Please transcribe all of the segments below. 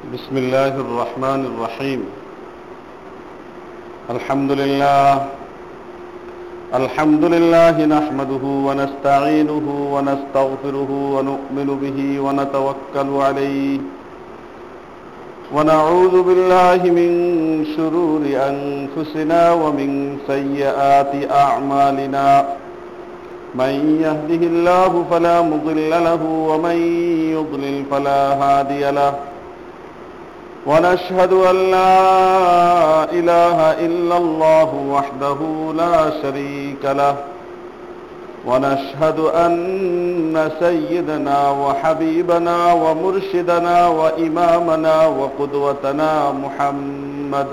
بسم الله الرحمن الرحيم. الحمد لله. الحمد لله نحمده ونستعينه ونستغفره ونؤمن به ونتوكل عليه. ونعوذ بالله من شرور أنفسنا ومن سيئات أعمالنا. من يهده الله فلا مضل له ومن يضلل فلا هادي له. ونشهد أن لا إله إلا الله وحده لا شريك له. ونشهد أن سيدنا وحبيبنا ومرشدنا وإمامنا وقدوتنا محمد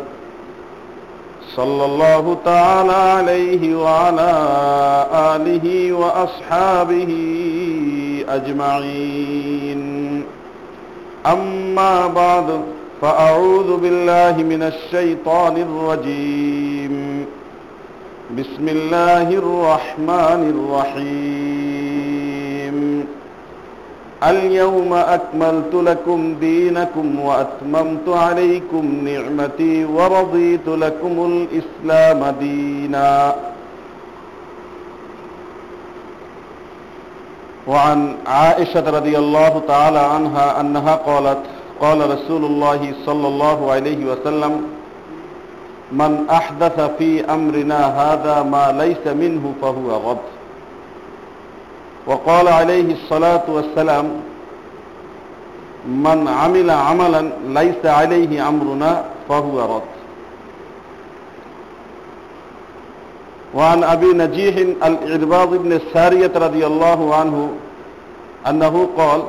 صلى الله تعالى عليه وعلى آله وأصحابه أجمعين. أما بعد فأعوذ بالله من الشيطان الرجيم. بسم الله الرحمن الرحيم. اليوم أكملت لكم دينكم وأتممت عليكم نعمتي ورضيت لكم الإسلام دينا. وعن عائشة رضي الله تعالى عنها أنها قالت قال رسول الله صلى الله عليه وسلم من أحدث في أمرنا هذا ما ليس منه فهو غض وقال عليه الصلاة والسلام من عمل عملا ليس عليه أمرنا فهو رد. وعن أبي نجيح الإرباض بن السارية رضي الله عنه أنه قال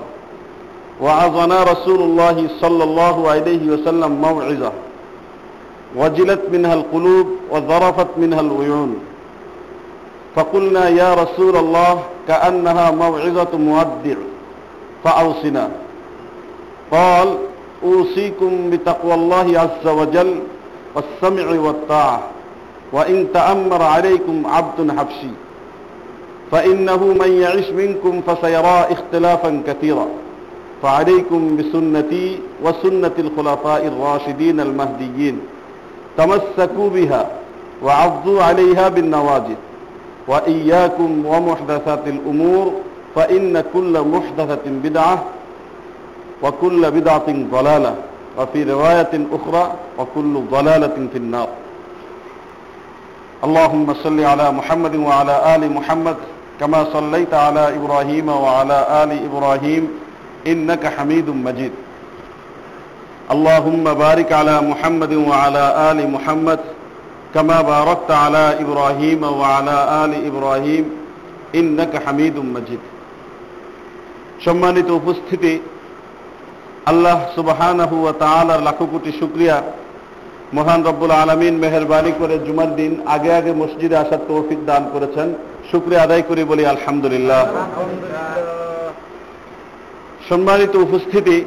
وعظنا رسول الله صلى الله عليه وسلم موعظة. وجلت منها القلوب وظرفت منها العيون. فقلنا يا رسول الله كأنها موعظة مودع فأوصنا. قال أوصيكم بتقوى الله عز وجل والسمع والطاعة وإن تأمر عليكم عبد حبشي فإنه من يعش منكم فسيرى اختلافا كثيرا. فعليكم بسنتي وسنة الخلفاء الراشدين المهديين. تمسكوا بها وعضوا عليها بالنواجذ. وإياكم ومحدثات الأمور فإن كل محدثة بدعة وكل بدعة ضلالة. وفي رواية أخرى وكل ضلالة في النار. اللهم صل على محمد وعلى آل محمد كما صليت على إبراهيم وعلى آل إبراهيم. إنك حميد مجيد اللهم بارك على محمد وعلى آل محمد كما باركت على إبراهيم وعلى آل إبراهيم إنك حميد مجيد সম্মানিত উপস্থিতি আল্লাহ সুবহানাহু ওয়া তাআলার লাখো কোটি শুকরিয়া মহান রব্বুল আলমিন মেহরবানি করে জুমার দিন আগে আগে মসজিদে আসার তৌফিক দান করেছেন শুক্রিয়া আদায় করি বলি আলহামদুলিল্লাহ সম্মানিত উপস্থিতি,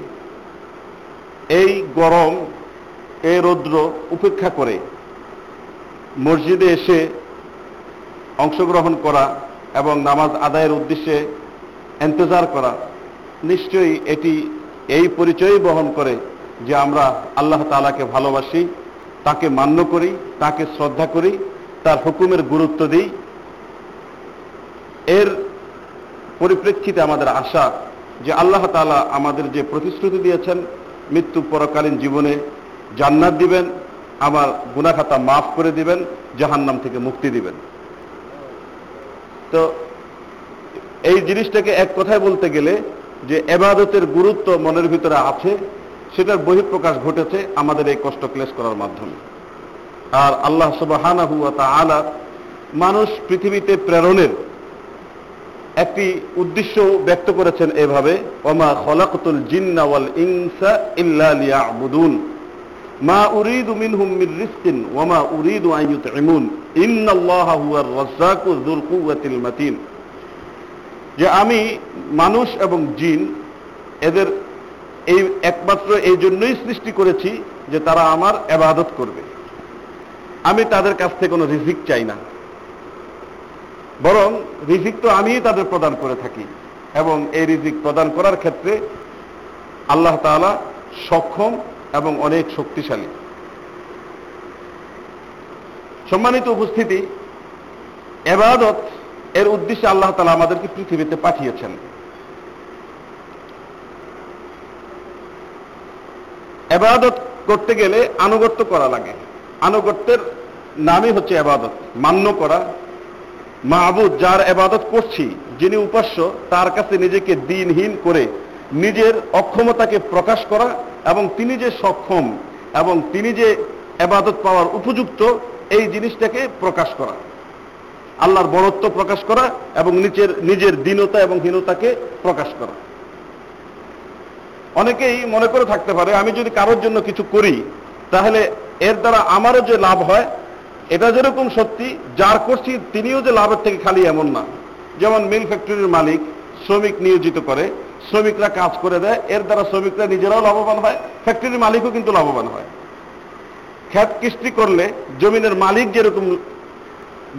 এই গরম, এই রৌদ্র উপেক্ষা করে মসজিদে এসে অংশগ্রহণ করা এবং নামাজ আদায়ের উদ্দেশ্যে এন্তজার করা, নিশ্চয়ই এটি এই পরিচয় বহন করে যে আমরা আল্লাহ তালাকে ভালোবাসি, তাকে মান্য করি, তাকে শ্রদ্ধা করি, তার হুকুমের গুরুত্ব দিই। এর পরিপ্রেক্ষিতে আমাদের আশা যে আল্লাহ তালা আমাদের যে প্রতিশ্রুতি দিয়েছেন, মৃত্যু পরকালীন জীবনে জান্নাত দিবেন, আমার গুনাখাতা মাফ করে দিবেন, জাহান্নাম থেকে মুক্তি দিবেন। তো এই জিনিসটাকে এক কথায় বলতে গেলে যে এবাদতের গুরুত্ব মনের ভিতরে আছে, সেটার বহিঃপ্রকাশ ঘটেছে আমাদের এই কষ্ট ক্লেশ করার মাধ্যমে। আর আল্লাহ সব সুবাহানা হুয়া তা আলা মানুষ পৃথিবীতে প্রেরণের একটি উদ্দেশ্য ব্যক্ত করেছেন এভাবে, ওমা খলাকতুল জিন্না ওয়াল ইনসা ইল্লা লিয়াবুদুন। মা উরিদু মিনহুম মির রিজকিন ওয়া মা উরিদু আন ইউতইমুন ইন্নাল্লাহা হুয়ার রাজ্জাকু যুল কুওয়াতিল মাতিন। যে আমি মানুষ এবং জিন, এদের এই একমাত্র এই জন্যই সৃষ্টি করেছি যে তারা আমার এবাদত করবে। আমি তাদের কাছ থেকে কোনো রিজিক চাই না। বরং রিজিক তো আমিই তাদের প্রদান করে থাকি এবং এই রিজিক প্রদান করার ক্ষেত্রে আল্লাহ তাআলা সক্ষম এবং অনেক শক্তিশালী। সম্মানিত উপস্থিতি, এবাদত এর উদ্দেশ্যে আল্লাহ তালা আমাদেরকে পৃথিবীতে পাঠিয়েছেন। এবাদত করতে গেলে আনুগত্য করা লাগে। আনুগত্যের নামই হচ্ছে এবাদত, মান্য করা মাহবুদ যার এবাদত করছি, যিনি উপাস্য, তার কাছে নিজেকে দিনহীন করে নিজের অক্ষমতাকে প্রকাশ করা এবং তিনি যে সক্ষম এবং তিনি যে এবাদত পাওয়ার উপযুক্ত, এই জিনিসটাকে প্রকাশ করা। আল্লাহর বড়ত্ব প্রকাশ করা এবং নিজের নিজের দীনতা এবং হীনতাকে প্রকাশ করা। অনেকেই মনে করে থাকতে পারে, আমি যদি কারোর জন্য কিছু করি, তাহলে এর দ্বারা আমারও যে লাভ হয় এটা যেরকম সত্যি, যার করছি তিনিও যে লাভের থেকে খালি এমন না। যেমন মিল ফ্যাক্টরির মালিক শ্রমিক নিয়োজিত করে, শ্রমিকরা কাজ করে দেয়, এর দ্বারা শ্রমিকরা নিজেরাও লাভবান হয়, ফ্যাক্টরির মালিকও কিন্তু লাভবান হয়। খ্যাত কিস্তি করলে জমিনের মালিক যেরকম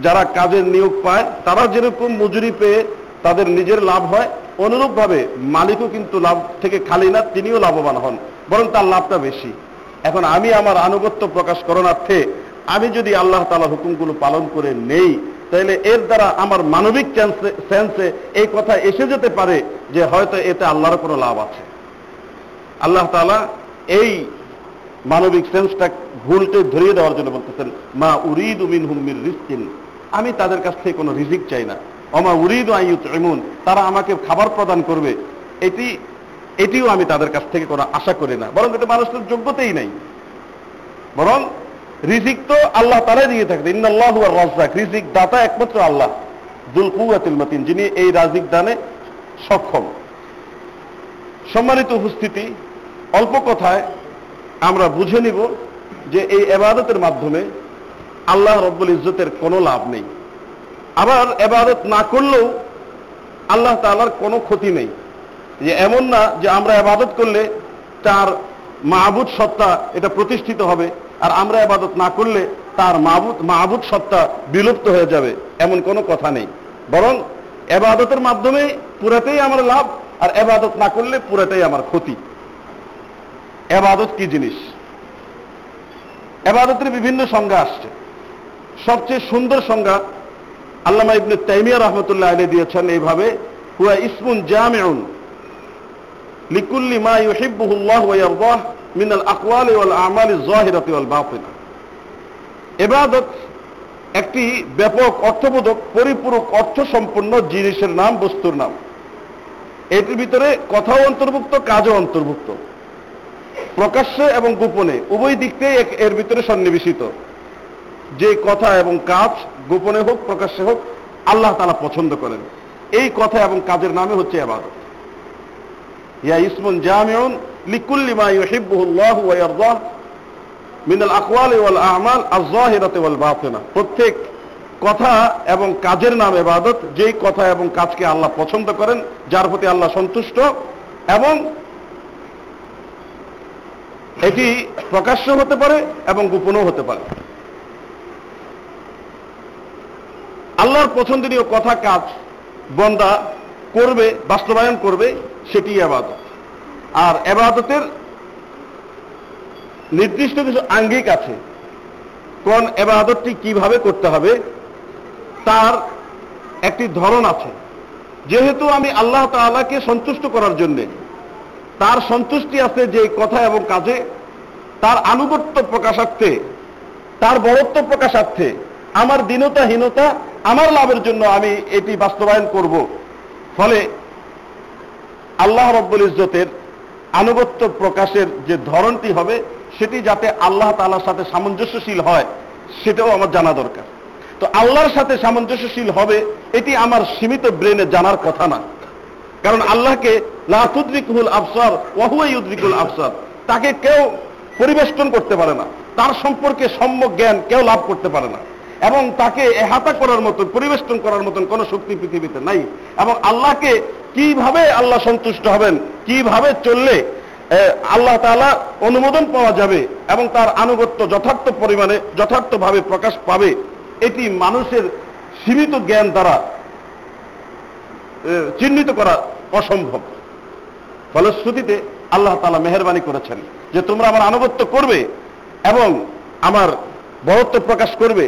যারা কাজের নিয়োগ পায়, তারা যেরকম মজুরি পেয়ে তাদের নিজের লাভ হয়, অনুরূপভাবে মালিকও কিন্তু লাভ থেকে খালি না, তিনিও লাভবান হন, বরং তার লাভটা বেশি। এখন আমি আমার আনুগত্য প্রকাশ করণার্থে আমি যদি আল্লাহ তালা হুকুমগুলো পালন করে নেই, তাহলে এর দ্বারা আমার মানবিক সেন্সে এই কথা এসে যেতে পারে যে হয়তো এতে আল্লাহর কোনো লাভ আছে। আল্লাহ তালা এই মানবিক সেন্সটা ভুলটে ধরিয়ে দেওয়ার জন্য বলতেছেন, মা উরিদ উমিন হুম্মির রিস্কিন আমি তাদের কাছ থেকে কোনো রিজিক চাই না। অমা উরিদ আইয়ুত এমন তারা আমাকে খাবার প্রদান করবে। এটি, এটিও আমি তাদের কাছ থেকে কোনো আশা করি না। বরং এটা মানুষের যোগ্যতাই নাই। বরং রিজিক তো আল্লাহ তারাই দিয়ে থাকবে ইন্নাল্লাহু আর রাজ্জাক। রিজিক দাতা একমাত্র আল্লাহ। দুল কুয়াতিল মতিন, যিনি এই রাজিক দানে সক্ষম। সম্মানিত উপস্থিতি, অল্প কথায় আমরা বুঝে নিব যে এই এবাদতের মাধ্যমে আল্লাহ রব্বুল ইজ্জতের কোনো লাভ নেই। আবার এবাদত না করলেও আল্লাহ তালার কোনো ক্ষতি নেই। যে এমন না যে আমরা এবাদত করলে তার মাহবুদ সত্তা এটা প্রতিষ্ঠিত হবে। আর আমরা এবাদত না করলে তার মাহবুদ মাহবুদ সত্তা বিলুপ্ত হয়ে যাবে, এমন কোনো কথা নেই। বরং এবাদতের মাধ্যমে পুরাটাই আমার লাভ, আর এবাদত না করলে পুরাটাই আমার ক্ষতি। এবাদত কি জিনিস? এবাদতের বিভিন্ন সংজ্ঞা আসছে। সবচেয়ে সুন্দর সংজ্ঞা আল্লামা ইবনে তাইমিয়া রহমতুল্লাহ আলী দিয়েছেন এইভাবে, হুয়া ইসমুন জামিউন লিকুল্লি মা ইউহিব্বুহুল্লাহ ওয়া ইয়ারদাহ। মিন আল আকওয়ালি ওয়াল আমালি যাহিরাতি ওয়াল বাতিনা ইবাদত একটি ব্যাপক অর্থবোধক, পরিপূরক অর্থ সম্পন্ন জিনিসের নাম, বস্তুর নাম। এটির ভিতরে কথাও অন্তর্ভুক্ত, কাজও অন্তর্ভুক্ত। প্রকাশ্যে এবং গোপনে, উভয় এক- এর ভিতরে সন্নিবেশিত। যে কথা এবং কাজ গোপনে হোক, প্রকাশ্যে হোক, আল্লাহ তালা পছন্দ করেন। এই কথা এবং কাজের নামে হচ্ছে আবাদত ইয়া ইসমুন জামিউন ইউহিব্বুহুল্লাহু ওয়া ইয়ারদাহ মিন আল আকওয়ালি ওয়াল আমাল আয-যাহিরাতি প্রত্যেক কথা এবং কাজের নাম ইবাদত, যেই কথা এবং কাজকে আল্লাহ পছন্দ করেন, যার প্রতি আল্লাহ সন্তুষ্ট এবং এটি প্রকাশ্য হতে পারে এবং গোপনও হতে পারে। আল্লাহর পছন্দনীয় কথা, কাজ, বন্দা করবে, বাস্তবায়ন করবে সেটি আবাদত আর এবাদতের নির্দিষ্ট কিছু আঙ্গিক আছে। কোন এবাদতটি কীভাবে করতে হবে, তার একটি ধরন আছে। যেহেতু আমি আল্লাহ তাআলাকে সন্তুষ্ট করার জন্যে, তার সন্তুষ্টি আছে যে কথা এবং কাজে, তার আনুগত্য প্রকাশার্থে, তার বরত্ব প্রকাশার্থে, আমার দীনতাহীনতা, আমার লাভের জন্য আমি এটি বাস্তবায়ন করব। ফলে আল্লাহ রব্বুল ইজ্জতের আনুগত্য প্রকাশের যে ধরনটি হবে, সেটি যাতে আল্লাহ তালার সাথে সামঞ্জস্যশীল হয়, সেটাও আমার জানা দরকার। তো আল্লাহর সাথে সামঞ্জস্যশীল হবে, এটি আমার সীমিত ব্রেনে জানার কথা না। কারণ আল্লাহকে লাতুদ্রিকুল আফসার ওয়াহুয়া ইউদ্রিকুল আফসার তাকে কেউ পরিবেষ্টন করতে পারে না। তার সম্পর্কে সম্যক জ্ঞান কেউ লাভ করতে পারে না। এবং তাকে এহাতা করার মতন, পরিবেষ্টন করার মতন কোনো শক্তি পৃথিবীতে নাই। এবং আল্লাহকে কীভাবে আল্লাহ সন্তুষ্ট হবেন, কীভাবে চললে আল্লাহ তাআলা অনুমোদন পাওয়া যাবে এবং তার আনুগত্য যথার্থ পরিমাণে, যথার্থভাবে প্রকাশ পাবে, এটি মানুষের সীমিত জ্ঞান দ্বারা চিহ্নিত করা অসম্ভব। ফলশ্রুতিতে আল্লাহ তালা মেহরবানি করেছেন যে তোমরা আমার আনুগত্য করবে এবং আমার বরত্ব প্রকাশ করবে।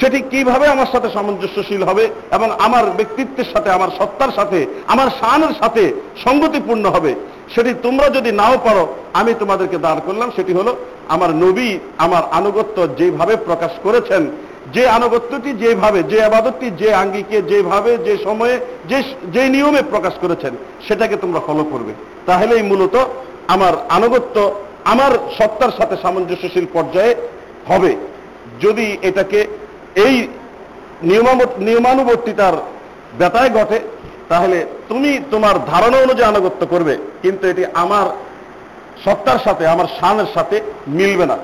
সেটি কীভাবে আমার সাথে সামঞ্জস্যশীল হবে এবং আমার ব্যক্তিত্বের সাথে, আমার সত্তার সাথে, আমার শানের সাথে সঙ্গতিপূর্ণ হবে, সেটি তোমরা যদি নাও পারো, আমি তোমাদেরকে দাঁড় করলাম। সেটি হলো, আমার নবী আমার আনুগত্য যেভাবে প্রকাশ করেছেন, যে আনুগত্যটি যেভাবে, যে আবাদতটি, যে আঙ্গিকে, যেভাবে, যে সময়ে, যে যে নিয়মে প্রকাশ করেছেন, সেটাকে তোমরা ফলো করবে। তাহলেই মূলত আমার আনুগত্য আমার সত্তার সাথে সামঞ্জস্যশীল পর্যায়ে হবে। যদি এটাকে এই নিয়মানুবর্তিতার ব্যথায় ঘটে, তাহলে তুমি তোমার ধারণা অনুযায়ী আনুগত্য করবে, কিন্তু এটি আমার সত্তার সাথে, আমার শানের সাথে মিলবে না।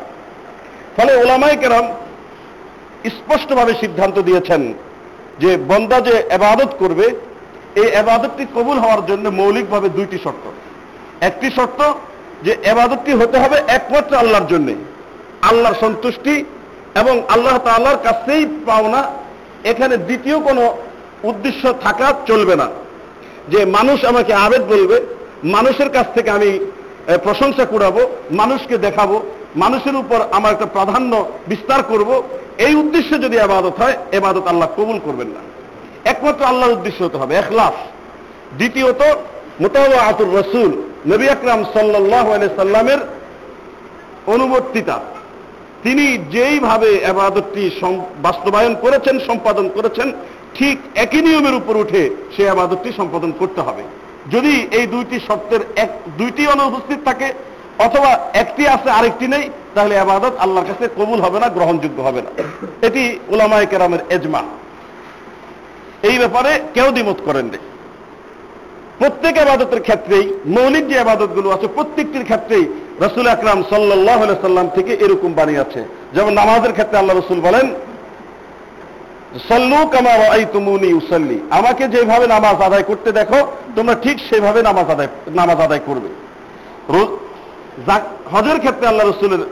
ফলে ওলামাই কেরাম স্পষ্টভাবে সিদ্ধান্ত দিয়েছেন যে বন্দা যে এবাদত করবে, এই এবাদতটি কবুল হওয়ার জন্য মৌলিকভাবে দুইটি শর্ত। একটি শর্ত যে এবাদতটি হতে হবে একমাত্র আল্লাহর জন্য। আল্লাহর সন্তুষ্টি এবং আল্লাহ তাআলার কাছেই পাওনা, এখানে দ্বিতীয় কোনো উদ্দেশ্য থাকা চলবে না। যে মানুষ আমাকে আবেদ বলবে, মানুষের কাছ থেকে আমি প্রশংসা কুড়াবো, মানুষকে দেখাবো, মানুষের উপর আমার একটা প্রাধান্য বিস্তার করব, এই উদ্দেশ্যে যদি আবাদত হয়, এবাদত আল্লাহ কবুল করবেন না। একমাত্র আল্লাহর উদ্দেশ্য হতে হবে, এখলাস। দ্বিতীয়ত মোতাবা আতুর রসুল, নবী আকরাম সাল্লাহ সাল্লামের অনুবর্তিতা। তিনি যেইভাবে আবাদতটি বাস্তবায়ন করেছেন, সম্পাদন করেছেন, ঠিক একই নিয়মের উপর উঠে সে আবাদতটি সম্পাদন করতে হবে। যদি এই দুইটি শর্তের এক দুইটি অনুপস্থিত থাকে, অথবা একটি আছে, আরেকটি নেই, তাহলে আবাদত আল্লাহর কাছে কবুল হবে না, গ্রহণযোগ্য হবে না। এটি উলামায়ে কেরামের এজমা। এই ব্যাপারে কেউ দ্বিমত করেন নি প্রত্যেক আবাদতের ক্ষেত্রেই, মৌলিক যে আবাদতগুলো আছে, প্রত্যেকটির ক্ষেত্রেই রসুল আকরাম সাল্লাহ সাল্লাম থেকে এরকম বাণী আছে। যেমন নামাজের ক্ষেত্রে আল্লাহ রসুল বলেন, সল্লু কামা আই তুমুনি উসল্লি। আমাকে যেভাবে নামাজ আদায় করতে দেখো, তোমরা ঠিক সেভাবে নামাজ আদায় নামাজ আদায় করবে। হজের ক্ষেত্রে আল্লাহ রসুলের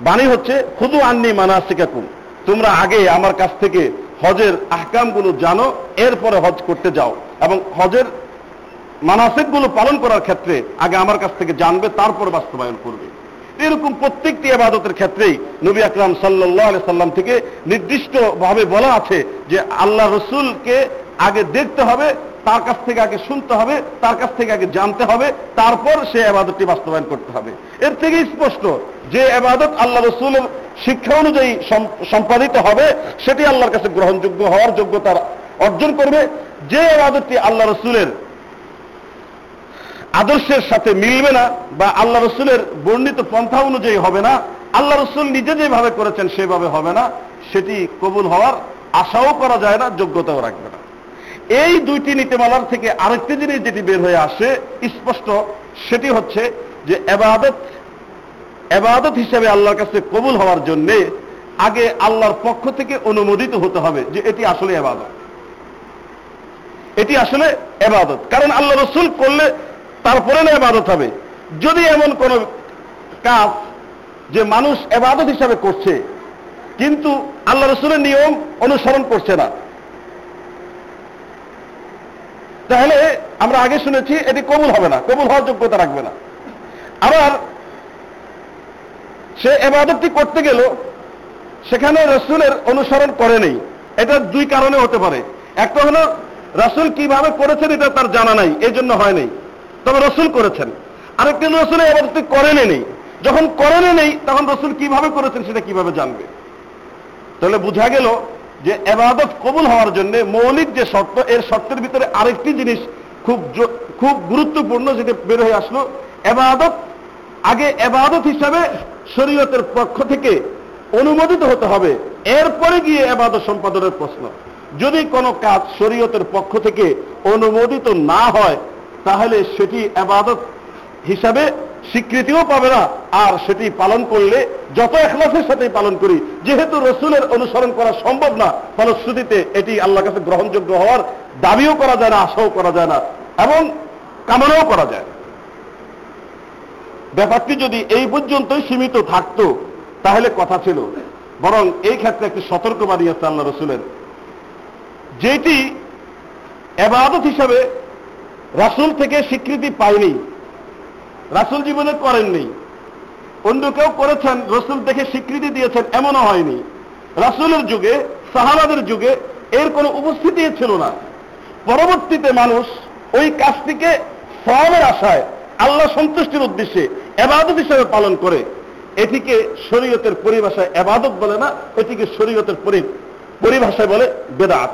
বাণী হচ্ছে, খুদু আন্নি মানাসিকাকুম। তোমরা আগে আমার কাছ থেকে হজের আহকামগুলো জানো, এরপরে হজ করতে যাও। এবং হজের মানাসিকগুলো পালন করার ক্ষেত্রে আগে আমার কাছ থেকে জানবে, তারপর বাস্তবায়ন করবে। এরকম প্রত্যেকটি আবাদতের ক্ষেত্রেই নবী আকরাম সাল্লাহ সাল্লাম থেকে নির্দিষ্টভাবে বলা আছে যে আল্লাহ রসুলকে আগে দেখতে হবে, তার কাছ থেকে আগে শুনতে হবে, তার কাছ থেকে আগে জানতে হবে, তারপর সে আবাদতটি বাস্তবায়ন করতে হবে। এর থেকে স্পষ্ট যে আবাদত আল্লাহ রসুলের শিক্ষা অনুযায়ী সম্পাদিত হবে, সেটি আল্লাহর কাছে গ্রহণযোগ্য হওয়ার যোগ্যতা অর্জন করবে। যে আবাদতটি আল্লাহ রসুলের আদর্শের সাথে মিলবে না বা আল্লাহ রসুলের বর্ণিত পন্থা অনুযায়ী হবে না, আল্লাহ রসুল নিজে যেভাবে করেছেন সেভাবে হবে না, সেটি কবুল হওয়ার আশাও করা যায় না, যোগ্যতাও রাখবে না। এই দুইটি নীতিমালার থেকে আরেকটি জিনিস যেটি বের হয়ে আসে স্পষ্ট, সেটি হচ্ছে যে এবাদত এবাদত হিসেবে আল্লাহর কাছে কবুল হওয়ার জন্যে আগে আল্লাহর পক্ষ থেকে অনুমোদিত হতে হবে যে এটি আসলে এবাদত। এটি আসলে এবাদত। কারণ আল্লাহ রসুল করলে তারপরে না এবাদত হবে। যদি এমন কোন কাজ যে মানুষ এবাদত হিসাবে করছে, কিন্তু আল্লাহ রসুলের নিয়ম অনুসরণ করছে না। তাহলে আমরা আগে শুনেছি এটি কবুল হবে না, কবুল হওয়ার যোগ্যতা রাখবে না। আবার সে এবাদতটি করতে গেল, সেখানে রসুলের অনুসরণ করে নেই। এটা দুই কারণে হতে পারে। একটা হলো, রসুল কীভাবে করেছেন এটা তার জানা নাই এই জন্য হয় নাই। তবে রসুল করেছেন। আরেকটি হলো রসুল এবাদতটি করেনি নেই। যখন করেনি নেই, তখন রসুল কীভাবে করেছেন সেটা কীভাবে জানবে? তাহলে বোঝা গেল যে এবাদত কবুল হওয়ার জন্য মৌলিক যে শর্ত, এর শর্তের ভিতরে আরেকটি জিনিস খুব খুব গুরুত্বপূর্ণ যেটা বের হয়ে আসলো। এবাদত আগে এবাদত হিসাবে শরীয়তের পক্ষ থেকে অনুমোদিত হতে হবে। এরপরে গিয়ে এবাদত সম্পাদনের প্রশ্ন। যদি কোনো কাজ শরীয়তের পক্ষ থেকে অনুমোদিত না হয় তাহলে সেটি এবাদত হিসাবে স্বীকৃতিও পাবে না। আর সেটি পালন করলে যত এখলাসের সাথেই পালন করি, যেহেতু রসুলের অনুসরণ করা সম্ভব না, ফলশ্রুতিতে এটি আল্লাহর কাছে গ্রহণযোগ্য হওয়ার দাবিও করা যায় না, আশাও করা যায় না, এবং কামনাও করা যায় ব্যাপারটি যদি এই পর্যন্তই সীমিত থাকতো, তাহলে কথা ছিল, বরং এই ক্ষেত্রে একটি সতর্কবাণী আছে আল্লাহ রসুলের। যেটি এবাদত হিসাবে রাসুল থেকে স্বীকৃতি পায়নি। রাসুল জীবনে করেননি। অন্য কেউ করেছেন, রসুল থেকে স্বীকৃতি দিয়েছেন, এমনও হয়নি। রাসুলের যুগে, সাহাবাদের যুগে এর কোনো উপস্থিতি ছিল না। পরবর্তীতে মানুষ ওই কাজটিকে সবের আশায়, আল্লাহ সন্তুষ্টির উদ্দেশ্যে এবাদত হিসেবে পালন করে। এটিকে শরীয়তের পরিভাষায় এবাদত বলে না, এটিকে শরীয়তের পরিভাষায় বলে বেদাত।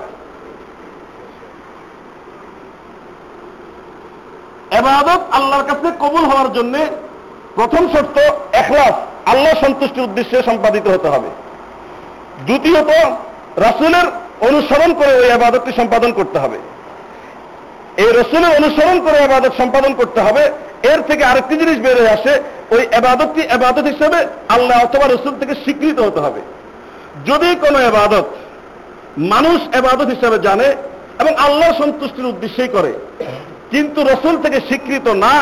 এবাদত আল্লাহর কাছে কবুল হওয়ার জন্য প্রথম শর্ত এখলাস আল্লাহ সন্তুষ্টির উদ্দেশ্যে সম্পাদিত হতে হবে। দ্বিতীয়ত, রাসুলের অনুসরণ করে ওই আবাদতটি সম্পাদন করতে হবে। এই রসুলের অনুসরণ করে আবাদত সম্পাদন করতে হবে, এর থেকে আরেকটি জিনিস বের হয়ে আসে, ওই আবাদতটি আবাদত হিসেবে আল্লাহ অথবা রসুল থেকে স্বীকৃত হতে হবে। যদি কোনো আবাদত মানুষ আবাদত হিসেবে জানে এবং আল্লাহ সন্তুষ্টির উদ্দেশ্যেই করে কিন্তু রসুল থেকে স্বীকৃত না।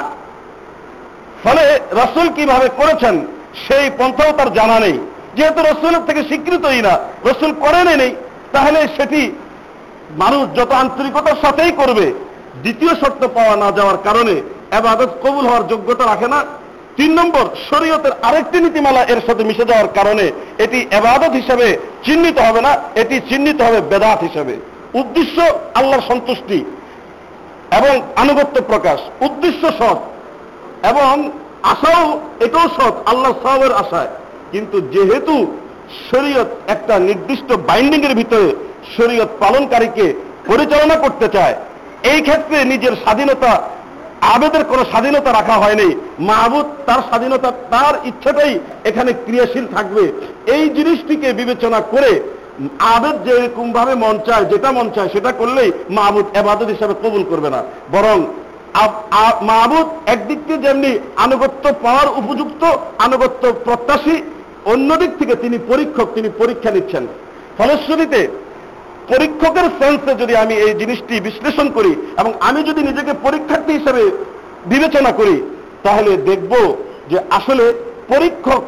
ফলে রসুল কীভাবে করেছেন, সেই পন্থাও তার জানা নেই। যেহেতু রসুলের থেকে স্বীকৃতই না, রসুল করেনই নেই, তাহলে সেটি মানুষ যত আন্তরিকতার সাথেই করবে, দ্বিতীয় শর্ত পাওয়া না যাওয়ার কারণে এবাদত কবুল হওয়ার যোগ্যতা রাখে না। তিন নম্বর, শরীয়তের আরেকটি নীতিমালা এর সাথে মিশে যাওয়ার কারণে এটি এবাদত হিসাবে চিহ্নিত হবে না, এটি চিহ্নিত হবে বেদাত হিসাবে। উদ্দেশ্য, আল্লাহর সন্তুষ্টি। এবং আনুগত্য প্রকাশ, উদ্দেশ্য সৎ, এবং আশাও এটাও সৎ আল্লাহ সাহেবের আশায়। কিন্তু যেহেতু শরীয়ত একটা নির্দিষ্ট বাইন্ডিং এর ভিতরে শরীয়ত পালনকারীকে পরিচালনা করতে চায়, এই ক্ষেত্রে নিজের স্বাধীনতা, আবেদের কোনো স্বাধীনতা রাখা হয়নি। মাহবুদ তার স্বাধীনতা, তার ইচ্ছাটাই এখানে ক্রিয়াশীল থাকবে। এই জিনিসটিকে বিবেচনা করে আবেদ যেরকম ভাবে মন চায়, যেটা মন চায়, সেটা করলেই মাহবুদ এবাদত হিসাবে কবুল করবে না। বরং মাহবুদ একদিক থেকে যেমনি আনুগত্য পাওয়ার উপযুক্ত, আনুগত্য প্রত্যাশী অন্যদিক থেকে তিনি পরীক্ষক, তিনি পরীক্ষা নিচ্ছেন। ফলশ্রুতিতে পরীক্ষকের সেন্সে যদি আমি এই জিনিসটি বিশ্লেষণ করি এবং আমি যদি নিজেকে পরীক্ষার্থী হিসেবে বিবেচনা করি, তাহলে দেখব যে আসলে পরীক্ষক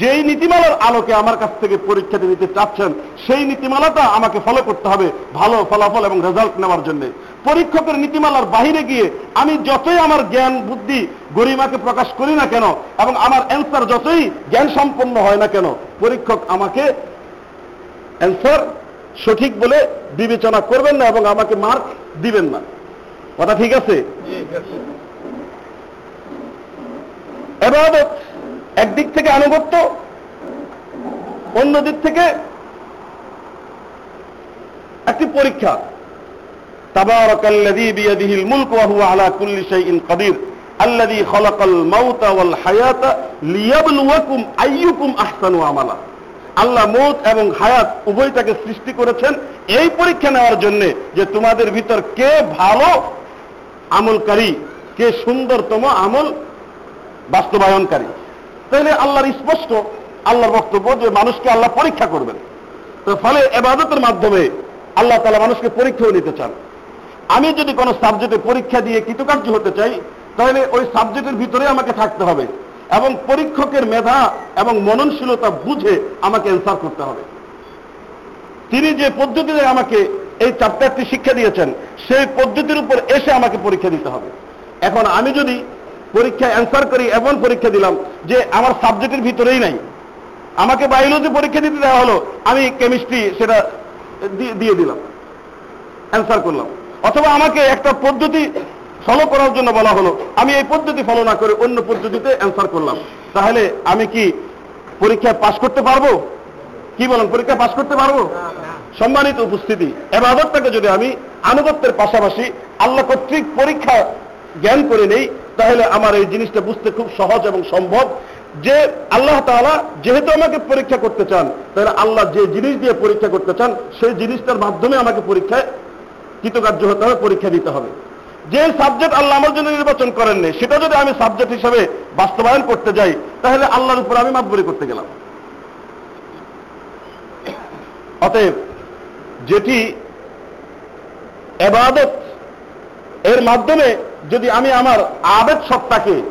যেই নীতিমালার আলোকে আমার কাছ থেকে পরীক্ষা দিতে চাচ্ছেন সেই নীতিমালাটা আমাকে ফলো করতে হবে ভালো ফলাফল এবং রেজাল্ট নেওয়ার জন্য। পরীক্ষকের নীতিমালার বাহিরে গিয়ে আমি যতই আমার জ্ঞান বুদ্ধি গরিমাকে প্রকাশ করি না কেন এবং আমার অ্যান্সার যতই জ্ঞান সম্পন্ন হয় না কেন পরীক্ষক আমাকে অ্যান্সার সঠিক বলে বিবেচনা করবেন না এবং আমাকে মার্ক দিবেন না। কথা ঠিক আছে। এবাদত একদিক থেকে আনুগত্য, অন্য দিক থেকে একটি পরীক্ষা। আল্লাহ মৌত এবং হায়াত উভয়টাকে সৃষ্টি করেছেন এই পরীক্ষা নেওয়ার জন্য যে তোমাদের ভিতর কে ভালো আমলকারী, কে সুন্দরতম আমল বাস্তবায়নকারী। তাহলে আল্লাহর স্পষ্ট আল্লাহর বক্তব্য যে মানুষকে আল্লাহ পরীক্ষা করবেন। তো ফলে এবাদতের মাধ্যমে আল্লাহ তালা মানুষকে পরীক্ষাও নিতে চান। আমি যদি কোনো সাবজেক্টে পরীক্ষা দিয়ে কৃতকার্য হতে চাই, তাহলে ওই সাবজেক্টের ভিতরে আমাকে থাকতে হবে এবং পরীক্ষকের মেধা এবং মননশীলতা বুঝে আমাকে অ্যান্সার করতে হবে। তিনি যে পদ্ধতিতে আমাকে এই চ্যাপ্টারটি শিক্ষা দিয়েছেন, সেই পদ্ধতির উপর এসে আমাকে পরীক্ষা দিতে হবে। এখন আমি যদি পরীক্ষায় অ্যান্সার করি এমন পরীক্ষা দিলাম যে আমার সাবজেক্টের ভিতরেই নাই। আমাকে বায়োলজি পরীক্ষা দিতে দেওয়া হলো আমি কেমিস্ট্রি সেটা দিয়ে দিলাম। অ্যান্সার করলাম। অথবা আমাকে একটা পদ্ধতি ফলো করার জন্য বলা হলো আমি এই পদ্ধতি ফলো না করে অন্য পদ্ধতিতে অ্যান্সার করলাম। তাহলে আমি কি পরীক্ষায় পাশ করতে পারব? কি বলেন পরীক্ষায় পাশ করতে পারব? সম্মানিত উপস্থিতি এবাদতটাকে যদি আমি আনুগত্যের পাশাপাশি আল্লাহ কর্তৃক পরীক্ষা জ্ঞান করে নেই, তাহলে আমার এই জিনিসটা বুঝতে খুব সহজ এবং সম্ভব যে আল্লাহ তালা যেহেতু আমাকে পরীক্ষা করতে চান, তাহলে আল্লাহ যে জিনিস দিয়ে পরীক্ষা করতে চান, সেই জিনিসটার মাধ্যমে আমাকে পরীক্ষায় কৃতকার্য হতে হবে, পরীক্ষা দিতে হবে। যে সাবজেক্ট আল্লাহ আমার জন্য নির্বাচন করেননি সেটা যদি আমি সাবজেক্ট হিসাবে বাস্তবায়ন করতে যাই, তাহলে আল্লাহর উপর আমি মাতবরি করতে গেলাম। অতএব যেটি এবাদত, এর মাধ্যমে যদি আমি আমার আবেদ সত্তাকে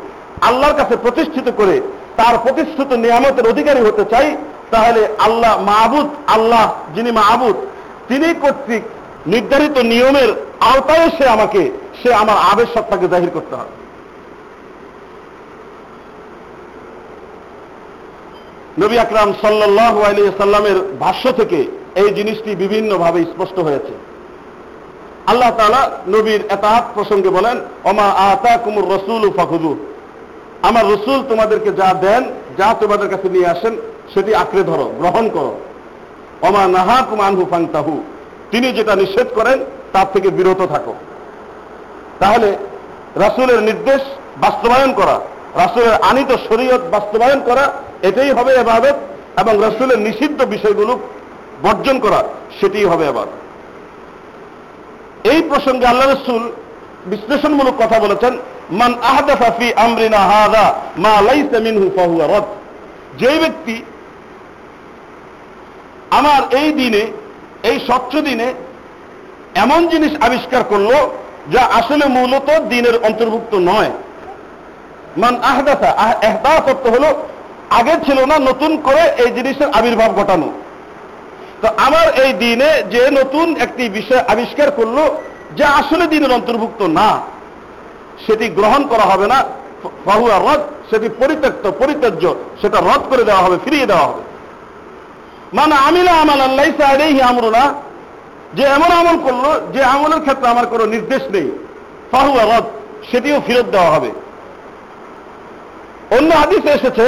আল্লাহর কাছে প্রতিষ্ঠিত করে তার প্রতিষ্ঠিত নিয়ামতের অধিকারী হতে চাই, তাহলে আল্লাহ মাহবুদ, আল্লাহ যিনি মাহবুদ, তিনি কর্তৃক নির্ধারিত নিয়মের আওতায় সে আমাকে, সে আমার আবেশ সত্তাকে জাহির করতে হবে। নবী আকরাম সাল্লাহ সাল্লামের ভাষ্য থেকে এই জিনিসটি বিভিন্নভাবে স্পষ্ট হয়েছে। আল্লাহ তাআলা নবীর এতাহাত প্রসঙ্গে বলেন অমা আতা কুমুর রসুল ফাকুদু আমার রসুল তোমাদেরকে যা দেন, যা তোমাদের কাছে নিয়ে আসেন, সেটি আঁকড়ে ধরো, গ্রহণ করো। অমা নাহা কুমানহু ফাংতাহু। তিনি যেটা নিষেধ করেন, তার থেকে বিরত থাকো। তাহলে রাসূলের নির্দেশ বাস্তবায়ন করা, রাসূলের আনিত শরীয়ত বাস্তবায়ন করা, এটাই হবে এবাদত এবং রাসূলের নিষিদ্ধ বিষয়গুলো বর্জন করা, সেটিই হবে এবাদত। এই প্রসঙ্গে আল্লাহ রসুল বিশ্লেষণমূলক কথা বলেছেন, মান আহদাফা আমরিনা হাদা যে ব্যক্তি আমার এই দিনে, এই স্বচ্ছ দিনে এমন জিনিস আবিষ্কার করল যা আসলে মূলত দিনের অন্তর্ভুক্ত নয়। মান আহদাসা এহদাস অর্থ হলো, আগে ছিল না, নতুন করে এই জিনিসের আবির্ভাব ঘটানো। তো আমার এই দিনে যে নতুন একটি বিষয় আবিষ্কার করল যে আসলে দিনের অন্তর্ভুক্ত না, সেটি গ্রহণ করা হবে না, ফাহুয়া রদ, সেটি পরিত্যক্ত, পরিত্যাজ্য, সেটা রদ করে দেওয়া হবে, ফিরিয়ে দেওয়া হবে। মানে আমিলা আমাল আল্লাহ সাহেই আমরুনা, যে এমন আমল করল, যে আমলের ক্ষেত্রে আমার কোনো নির্দেশ নেই, ফাহুয়া রদ, সেটিও ফেরত দেওয়া হবে। অন্য হাদিসে এসেছে,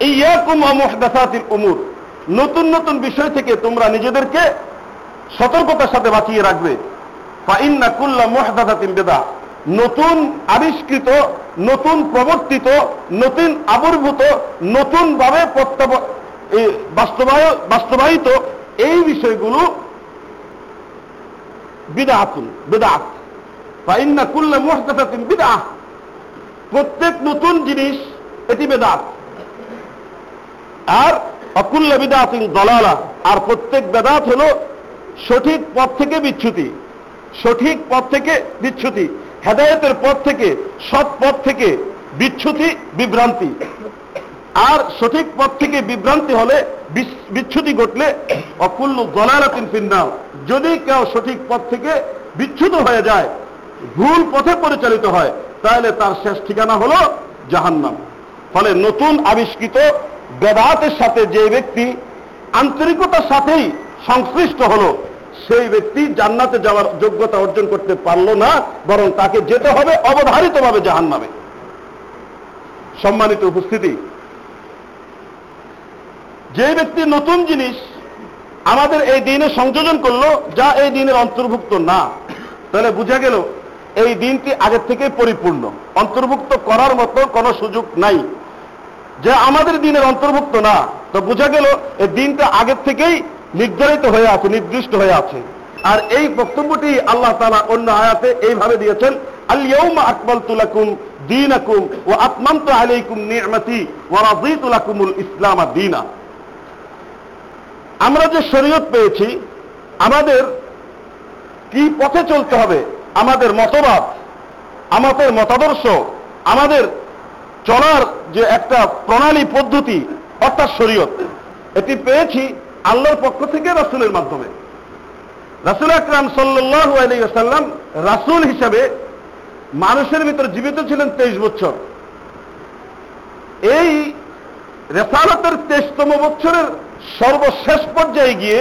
ইয়াকুম মুহদাসাতিল উমুর নতুন নতুন বিষয় থেকে তোমরা নিজেদেরকে সতর্কতার সাথে বাঁচিয়ে রাখবে। ফাইন্না কুল্লা মুহদাসাতিন বেদা নতুন আবিষ্কৃত, নতুন প্রবর্তিত, নতুন আবির্ভূত নতুন ভাবে বাস্তবায়, বাস্তবায়িত এই বিষয়গুলো বিদাতুন বেদাত ফাইন্না কুল্লা মুহদাসাতিন বিদা প্রত্যেক নতুন জিনিস এটি বেদাত আর অকুল্লা বিদাত দলালা। আর প্রত্যেক বেদাত হল সঠিক পথ থেকে বিচ্ছুতি সঠিক পথ থেকে বিচ্ছুতি হেদায়তের পথ থেকে, সৎ পথ থেকে বিচ্ছুতি বিভ্রান্তি। আর সঠিক পথ থেকে বিভ্রান্তি হলে বিচ্ছুতি ঘটলে অকুল্ল দলালাতিন ফিন্নাও যদি কেউ সঠিক পথ থেকে বিচ্ছুত হয়ে যায়, ভুল পথে পরিচালিত হয়, তাহলে তার শেষ ঠিকানা হল জাহান্নাম। ফলে নতুন আবিষ্কৃত বেদাতের সাথে যে ব্যক্তি আন্তরিকতার সাথেই সংশ্লিষ্ট হলো, সেই ব্যক্তি জান্নাতে যাওয়ার যোগ্যতা অর্জন করতে পারল না, বরং তাকে যেতে হবে অবধারিতভাবে জাহান নামে সম্মানিত উপস্থিতি, যে ব্যক্তি নতুন জিনিস আমাদের এই দিনে সংযোজন করল, যা এই দিনের অন্তর্ভুক্ত না, তাহলে বুঝা গেল এই দিনটি আগের থেকে পরিপূর্ণ। অন্তর্ভুক্ত করার মতো কোনো সুযোগ নাই। যে আমাদের দিনের অন্তর্ভুক্ত না, তো বোঝা গেল এই দিনটা আগের থেকেই নির্ধারিত হয়ে আছে, নির্দিষ্ট হয়ে আছে। আর এই বক্তব্যটি আল্লাহ তালা অন্য আয়াতে এইভাবে দিয়েছেন আলিয়াউমা আকবাল তুলাকুম দিন আকুম ও আত্মান্ত আলাইকুম নিয়মতি ওয়ারাদিতুলাকুমুল ইসলাম দিনা। আমরা যে শরীয়ত পেয়েছি, আমাদের কি পথে চলতে হবে? আমাদের মতবাদ, আমাদের মতাদর্শ, আমাদের চলার যে একটা প্রণালী পদ্ধতি, অর্থাৎ শরীয়ত, এটি পেয়েছি আল্লাহর পক্ষ থেকে রাসুলের মাধ্যমে। রাসুল আকরাম সাল্লু রাসুল হিসাবে মানুষের ভিতর জীবিত ছিলেন তেইশ বছর। এই রেসালতের তেইশতম বছরের সর্বশেষ পর্যায়ে গিয়ে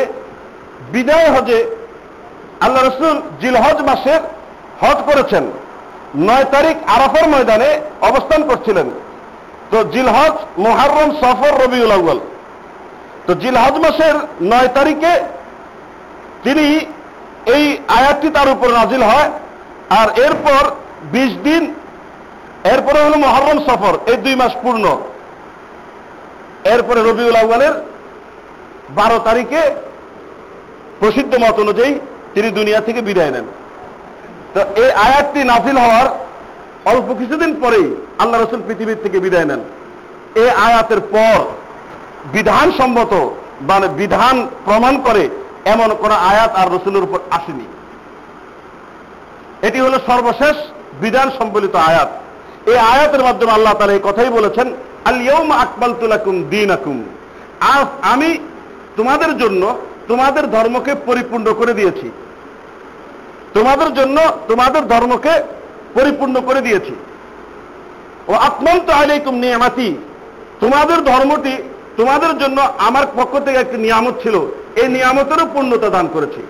বিদায় হজে আল্লাহ রসুল জিলহজ মাসের হজ করেছেন। নয় তারিখ আরাফার ময়দানে অবস্থান করছিলেন। তো জিলহজ মোহারম সফর রবিউল আউ্বাল তো জিলহজ মাসের নয় তারিখে তিনি এই আয়াতটি তার উপর নাজিল হয় আর এরপর বিশ দিন, এরপরে হল মহরম সফর, এই দুই মাস পূর্ণ। এরপরে রবিউল আউ্বালের বারো তারিখে প্রসিদ্ধ মত অনুযায়ী তিনি দুনিয়া থেকে বিদায় নেন। তো এই আয়াতটি নাফিল হওয়ার অল্প কিছুদিন পরেই আল্লাহ রসুল পৃথিবীর থেকে বিদায় নেন। এই আয়াতের পর বিধান সম্মত মানে বিধান প্রমাণ করে এমন কোন আয়াত আর রসুলের উপর আসেনি। এটি হলো সর্বশেষ বিধান সম্বলিত আয়াত। এই আয়াতের মাধ্যমে আল্লাহ তালা এই কথাই বলেছেন আলিয়ম আকবাল তুলাকুম দিন আকুম আজ আমি তোমাদের জন্য তোমাদের ধর্মকে পরিপূর্ণ করে দিয়েছি। তোমাদের জন্য তোমাদের ধর্মকে পরিপূর্ণ করে দিয়েছি ও আত্মন্ত আলাইকুম নিয়ামাতি তোমাদের ধর্মটি তোমাদের জন্য আমার পক্ষ থেকে একটি নিয়ামত ছিল এই নিয়ামতেরও পূর্ণতা দান করেছি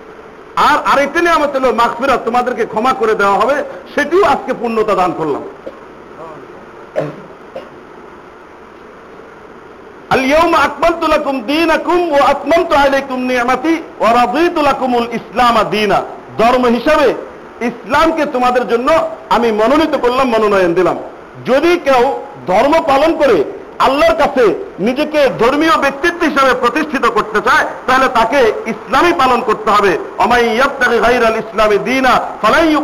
আর আরেকটি নিয়ামত হলো মাগফিরা তোমাদেরকে ক্ষমা করে দেওয়া হবে সেটিও আজকে পূর্ণতা দান করলাম اليوم أكملت لكم دينكم وأتممت عليكم نعمتي ورضيت لكم الإسلام دينا ধর্ম হিসাবে ইসলামকে তোমাদের জন্য আমি মনোনীত করলাম, মনোনয়ন দিলাম। যদি কেউ ধর্ম পালন করে আল্লাহর কাছে নিজেকে ধর্মীয় ব্যক্তিত্ব হিসাবে প্রতিষ্ঠিত করতে চায়, তাহলে তাকে ইসলামই পালন করতে হবে। অমাই ইয়াবতাগি গায়রাল ফালাই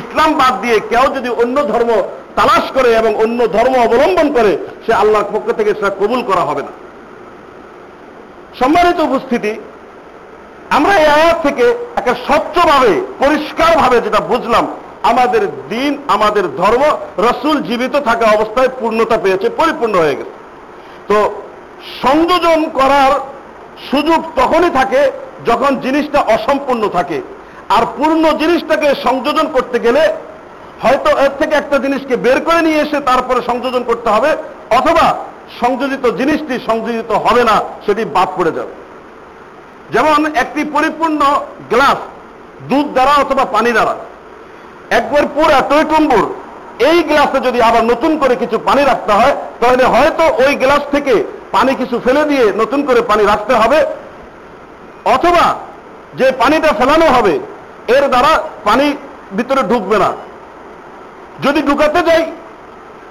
ইসলাম বাদ দিয়ে কেউ যদি অন্য ধর্ম তালাশ করে এবং অন্য ধর্ম অবলম্বন করে, সে আল্লাহর পক্ষ থেকে সেটা কবুল করা হবে না। সম্মানিত উপস্থিতি আমরা এই আয়াত থেকে একটা স্বচ্ছভাবে, পরিষ্কারভাবে যেটা বুঝলাম, আমাদের দিন, আমাদের ধর্ম, রসুল জীবিত থাকা অবস্থায় পূর্ণতা পেয়েছে, পরিপূর্ণ হয়ে গেছে। তো সংযোজন করার সুযোগ তখনই থাকে যখন জিনিসটা অসম্পূর্ণ থাকে। আর পূর্ণ জিনিসটাকে সংযোজন করতে গেলে হয়তো এর থেকে একটা জিনিসকে বের করে নিয়ে এসে তারপরে সংযোজন করতে হবে, অথবা সংযোজিত জিনিসটি সংযোজিত হবে না, সেটি বাদ পড়ে যাবে। যেমন একটি পরিপূর্ণ গ্লাস, দুধ দ্বারা অথবা পানি দ্বারা। একবার পুরা টইটুম্বুর এই গ্লাসে যদি আবার নতুন করে কিছু পানি রাখতে হয়, তাহলে হয়তো ওই গ্লাস থেকে পানি কিছু ফেলে দিয়ে নতুন করে পানি রাখতে হবে, অথবা যে পানিটা ফেলানো হবে, এর দ্বারা পানি ভিতরে ঢুকবে না। যদি ঢুকাতে যাই,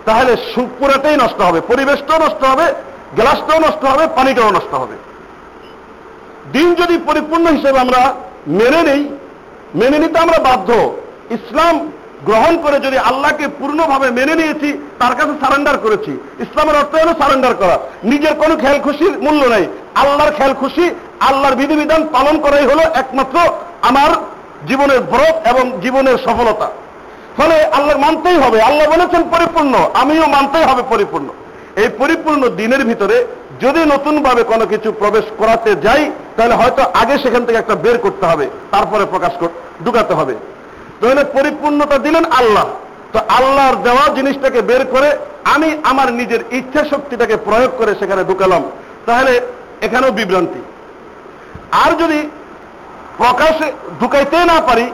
তাহলে সু- পুরাটাই নষ্ট হবে, পরিবেশটাও নষ্ট হবে, গ্লাসটাও নষ্ট হবে, পানিটাও নষ্ট হবে। দিন যদি পরিপূর্ণ হিসেবে আমরা মেনে নেই, মেনে নিতে আমরা বাধ্য। ইসলাম গ্রহণ করে যদি আল্লাহকে পূর্ণভাবে মেনে নিয়েছি, তার কাছে সারেন্ডার করেছি। ইসলামের অর্থ হলো সারেন্ডার করা। নিজের কোনো খেয়াল খুশির মূল্য নেই। আল্লাহর খেয়াল খুশি, আল্লাহর বিধিবিধান পালন করাই হলো একমাত্র আমার জীবনের ব্রত এবং জীবনের সফলতা। ফলে আল্লাহ মানতেই হবে। আল্লাহ বলেছেন পরিপূর্ণ। আমিও মানতেই হবে পরিপূর্ণ। এই পরিপূর্ণ দিনের ভিতরে যদি নতুনভাবে কোনো কিছু প্রবেশ করাতে যাই তাহলে হয়তো আগে সেখান থেকে একটা বের করতে হবে, তারপরে প্রকাশ ঢুকাতে হবে। তাহলে পরিপূর্ণতা দিলেন আল্লাহ। তো আল্লাহর দেওয়া জিনিসটাকে বের করে আমি আমার নিজের ইচ্ছা শক্তিটাকে প্রয়োগ করে সেখানে ঢুকালাম। তাহলে এখানেও বিভ্রান্তি। আর যদি প্রকাশে ঢুকাইতে না পারি,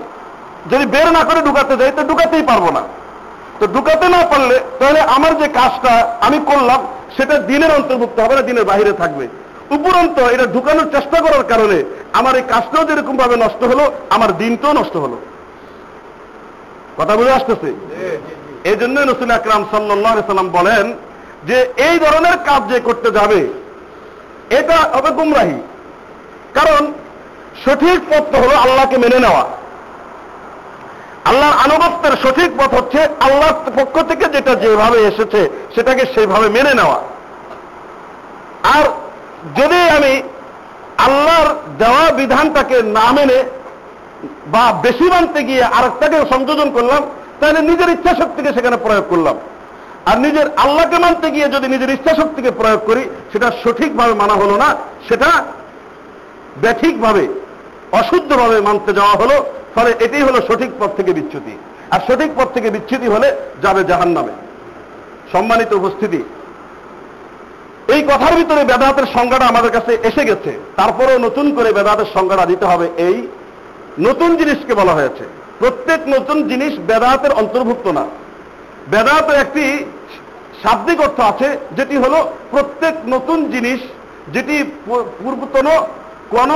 যদি বের না করে ঢুকাতে যাই, তো ঢুকাতেই পারব না। তো ঢুকাতে না পারলে তাহলে আমার যে কাজটা আমি করলাম, সেটা দিনের অন্তর্ভুক্ত হবে না, দিনের বাইরে থাকবে। উপরন্ত এটা ঢুকানোর চেষ্টা করার কারণে আমার এই কাজটাও যেরকম ভাবে নষ্ট হলো, আমার দিনটাও নষ্ট হলো। কথা বুঝে আসতেছে? এই জন্য নসুল আকরাম সাল্লাম বলেন যে এই ধরনের কাজ যে করতে যাবে, এটা হবে গুমরাহি। কারণ সঠিক পথ হলো আল্লাহকে মেনে নেওয়া। আল্লাহর আনুগত্যের সঠিক পথ হচ্ছে আল্লাহর পক্ষ থেকে যেটা যেভাবে এসেছে, সেটাকে সেইভাবে মেনে নেওয়া। আর যদি আমি আল্লাহর দেওয়া বিধানটাকে না মেনে বা বেশি মানতে গিয়ে আরেকটাকে সংযোজন করলাম, তাহলে নিজের ইচ্ছা শক্তিকে সেখানে প্রয়োগ করলাম। আর নিজের আল্লাহকে মানতে গিয়ে যদি নিজের ইচ্ছা শক্তিকে প্রয়োগ করি, সেটা সঠিকভাবে মানা হলো না, সেটা ব্যাঠিকভাবে অশুদ্ধভাবে মানতে যাওয়া হলো, ফলে এটাই হলো সঠিক পথ থেকে বিচ্যুতি। আর সঠিক পথ থেকে বিচ্যুতি হলে যাবে জাহান নামে সম্মানিত উপস্থিতি এই কথার ভিতরে বেদাতের সংজ্ঞাটা আমাদের কাছে এসে গেছে। তারপরেও নতুন করে বেদাতের সংজ্ঞাটা দিতে হবে এই নতুন জিনিসকে বলা হয়েছে। প্রত্যেক নতুন জিনিস বেদাতের অন্তর্ভুক্ত না। বেদাতের একটি শাব্দিক অর্থ আছে, যেটি হলো প্রত্যেক নতুন জিনিস যেটি পূর্বতন কোন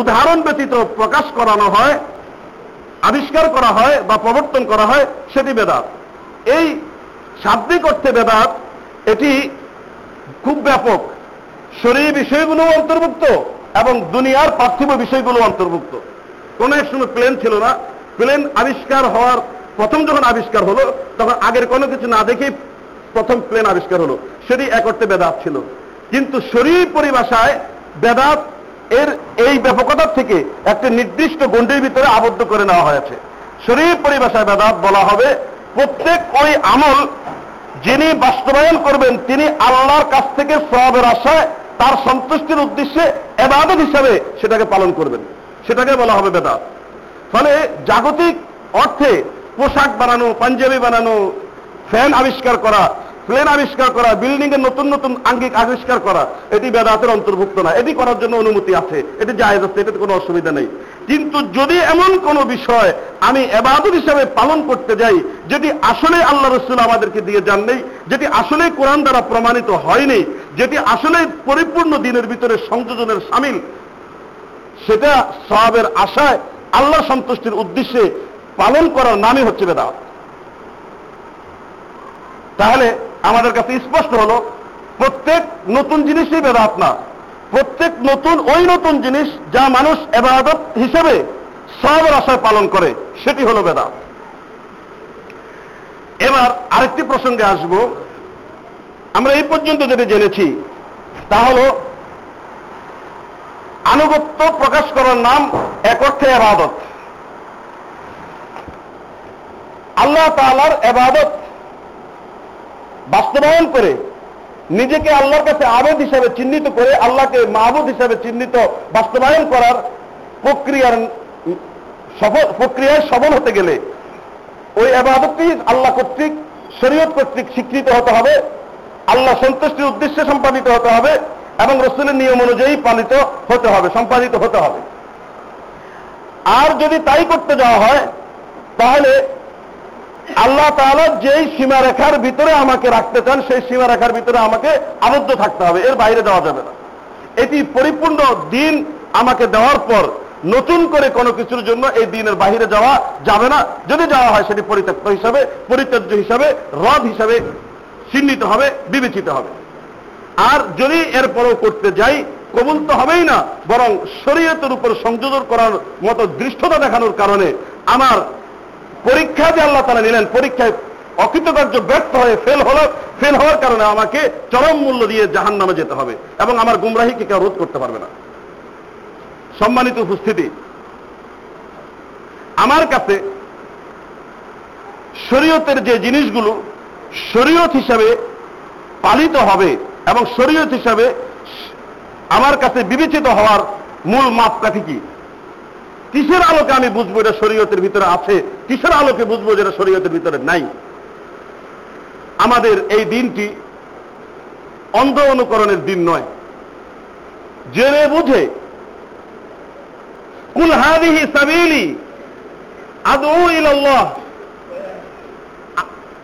উদাহরণ ব্যতীত প্রকাশ করানো হয়, আবিষ্কার করা হয় বা প্রবর্তন করা হয়, সেটি বেদাত। এই শাব্দিক অর্থে বেদাত, এটি খুব ব্যাপক। শরীর বিষয়গুলো অন্তর্ভুক্ত এবং দুনিয়ার পার্থিব বিষয়গুলো অন্তর্ভুক্ত। কোন এক সময় প্লেন ছিল না। প্লেন আবিষ্কার হওয়ার, প্রথম যখন আবিষ্কার হলো, তখন আগের কোনো কিছু না দেখেই প্রথম প্লেন আবিষ্কার হলো। সেটি এক অর্থে বেদাত ছিল। কিন্তু শরীর পরিভাষায় বেদাত এর এই ব্যাপকতার থেকে একটি নির্দিষ্ট গণ্ডির ভিতরে আবদ্ধ করে নেওয়া হয়েছে। শরীর পরিভাষায় বেদাত বলা হবে, প্রত্যেক ওই আমল যিনি বাস্তবায়ন করবেন, তিনি আল্লাহর কাছ থেকে সবের আশায় তার সন্তুষ্টির উদ্দেশ্যে এবাদত হিসাবে সেটাকে পালন করবেন। সেটাকে বলা হবে বেদাত। ফলে জাগতিক অর্থে পোশাক বানানো, পাঞ্জাবি বানানো, ফ্যান আবিষ্কার করা প্লেন আবিষ্কার করা বিল্ডিং এর নতুন নতুন আঙ্গিক আবিষ্কার করা, এটি বেদাতের অন্তর্ভুক্ত না। এটি করার জন্য অনুমতি আছে। এটি জায়েজ আছে, এটাতে কোনো অসুবিধা নেই। কিন্তু যদি এমন কোনো বিষয় আমি এবাদত হিসাবে পালন করতে যাই, যেটি আসলে আল্লাহ রসুল আমাদেরকে দিয়ে যান নেই যেটি আসলে কোরআন দ্বারা প্রমাণিত হয়নি, যেটি আসলে পরিপূর্ণ দিনের ভিতরে সংযোজনের সামিল, সেটা সবের আশায় আল্লাহ সন্তুষ্টির উদ্দেশ্যে পালন করার নামই হচ্ছে বেদাত। তাহলে আমাদের কাছে স্পষ্ট হলো, প্রত্যেক নতুন জিনিসই বেদাত না। প্রত্যেক নতুন, ওই নতুন জিনিস যা মানুষ এবাদত হিসেবে সবের আশায় পালন করে, সেটি হলো বেদাত। এবার আরেকটি প্রসঙ্গে আসব। আমরা এই পর্যন্ত যেটা জেনেছি, তা হলো, আনুগত্য প্রকাশ করার নাম এক অর্থে এবাদত। আল্লাহ তালার এবাদত বাস্তবায়ন করে নিজেকে আল্লাহর কাছে আবেদ হিসাবে চিহ্নিত করে আল্লাহকে মাহবুদ হিসাবে চিহ্নিত বাস্তবায়ন করার প্রক্রিয়ার সফল প্রক্রিয়ায় সফল হতে গেলে ওই আবাদতটি আল্লাহ কর্তৃক, শরীয়ত কর্তৃক স্বীকৃত হতে হবে, আল্লাহ সন্তুষ্টির উদ্দেশ্যে সম্পাদিত হতে হবে এবং রসুলের নিয়ম অনুযায়ী পালিত হতে হবে, সম্পাদিত হতে হবে। আর যদি তাই করতে যাওয়া হয়, তাহলে আল্লাহ তাআলা যেই সীমারেখার ভিতরে আমাকে রাখতে চান, সেই সীমারেখার ভিতরে আমাকে আবদ্ধ থাকতে হবে, এর বাইরে যাওয়া যাবে না। এটি পরিপূর্ণ দিন আমাকে দেওয়ার পর নতুন করে কোনো কিছুর জন্য এই দিনের বাহিরে যাওয়া যাবে না। যদি যাওয়া হয়, সেটি পরিত্যক্ত হিসাবে, পরিত্যাজ্য হিসাবে রদ হিসাবে চিহ্নিত হবে, বিবেচিত হবে। আর যদি এরপরও করতে যাই, কবুল তো হবেই না, বরং শরীয়তের উপর সংযোজন করার মতো দৃষ্টতা দেখানোর কারণে আমার পরীক্ষা যে আল্লাহ তালা নিলেন, পরীক্ষায় অকৃতকার্য ব্যর্থ হয়ে ফেল হলো ফেল হওয়ার কারণে আমাকে চরম মূল্য দিয়ে জাহান নামে যেতে হবে এবং আমার গুমরাহিকে কেউ রোধ করতে পারবে না। সম্মানিত উপস্থিতি, আমার কাছে শরীয়তের যে জিনিসগুলো শরীয়ত হিসাবে পালিত হবে এবং শরীয়ত হিসাবে আমার কাছে বিবেচিত হওয়ার মূল মাপকাঠি কি? কিসের আলোকে আমি বুঝব এটা শরীয়তের ভিতরে আছে? কিসের আলোকে বুঝব যেটা শরীয়তের ভিতরে নাই? আমাদের এই দিনটি অন্ধ অনুকরণের দিন নয়। জেনে বুঝে, কুল হাদিহি সাবিলি আদৌ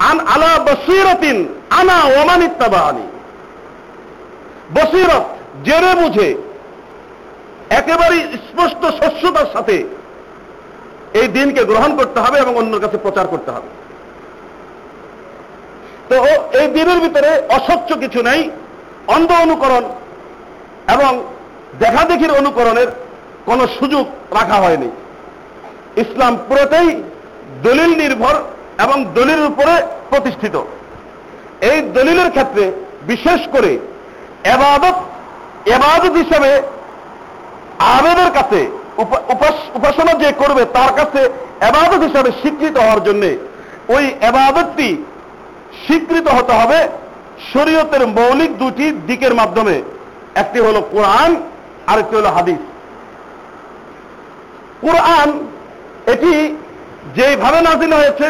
আন আলা বসিরতিন আনা ওমান ইত্তাবানি বসিরত, জেনে বুঝে একেবারে স্পষ্ট স্বচ্ছতার সাথে এই দিনকে গ্রহণ করতে হবে এবং অন্যের কাছে প্রচার করতে হবে। তো এই দিনের ভিতরে অস্বচ্ছ কিছু নেই, অন্ধ অনুকরণ এবং দেখাদেখির অনুকরণের কোনো সুযোগ রাখা হয়নি। ইসলাম পুরোটাই দলিল নির্ভর এবং দলিলের উপরে প্রতিষ্ঠিত। এই দলিলের ক্ষেত্রে বিশেষ করে এবাদত এবাদত হিসেবে আবেদের কাছে উপাসনা যে করবে তার কাছে এবাদত হিসাবে স্বীকৃত হওয়ার জন্য ওই এবাদতটি স্বীকৃত হতে হবে শরীয়তের মৌলিক দুটি দিকের মাধ্যমে। একটি হলো কোরআন, আরেকটি হলো হাদিস। কোরআন এটি যেভাবে নাজিল হয়েছে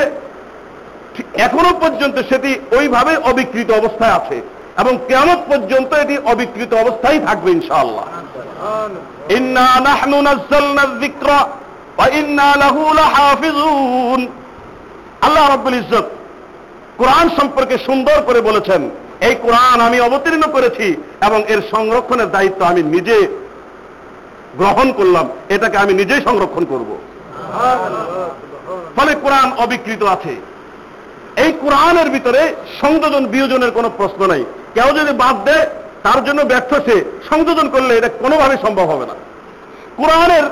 এখনও পর্যন্ত সেটি ওইভাবে অবিকৃত অবস্থায় আছে এবং কেমন পর্যন্ত এটি অবিকৃত অবস্থায় থাকবে ইনশাআল্লাহ। নাহনু নাযালনা যিকরা ওয়া ইন্না লাহু লাহাফিজুন। আল্লাহ রাব্বুল ইজ্জত কোরআন সম্পর্কে সুন্দর করে বলেছেন, এই কোরআন আমি অবতীর্ণ করেছি এবং এর সংরক্ষণের দায়িত্ব আমি নিজে গ্রহণ করলাম, এটাকে আমি নিজেই সংরক্ষণ করব। ফলে কোরআন অবিকৃত আছে। এই কোরআনের ভিতরে সংযোজন বিয়োজনের কোনো প্রশ্ন নাই। কেউ যদি বাদ দেয় তার জন্য ব্যর্থ সে সংযোজন করলে এটা কোনোভাবে সম্ভব হবে না। কোরআনের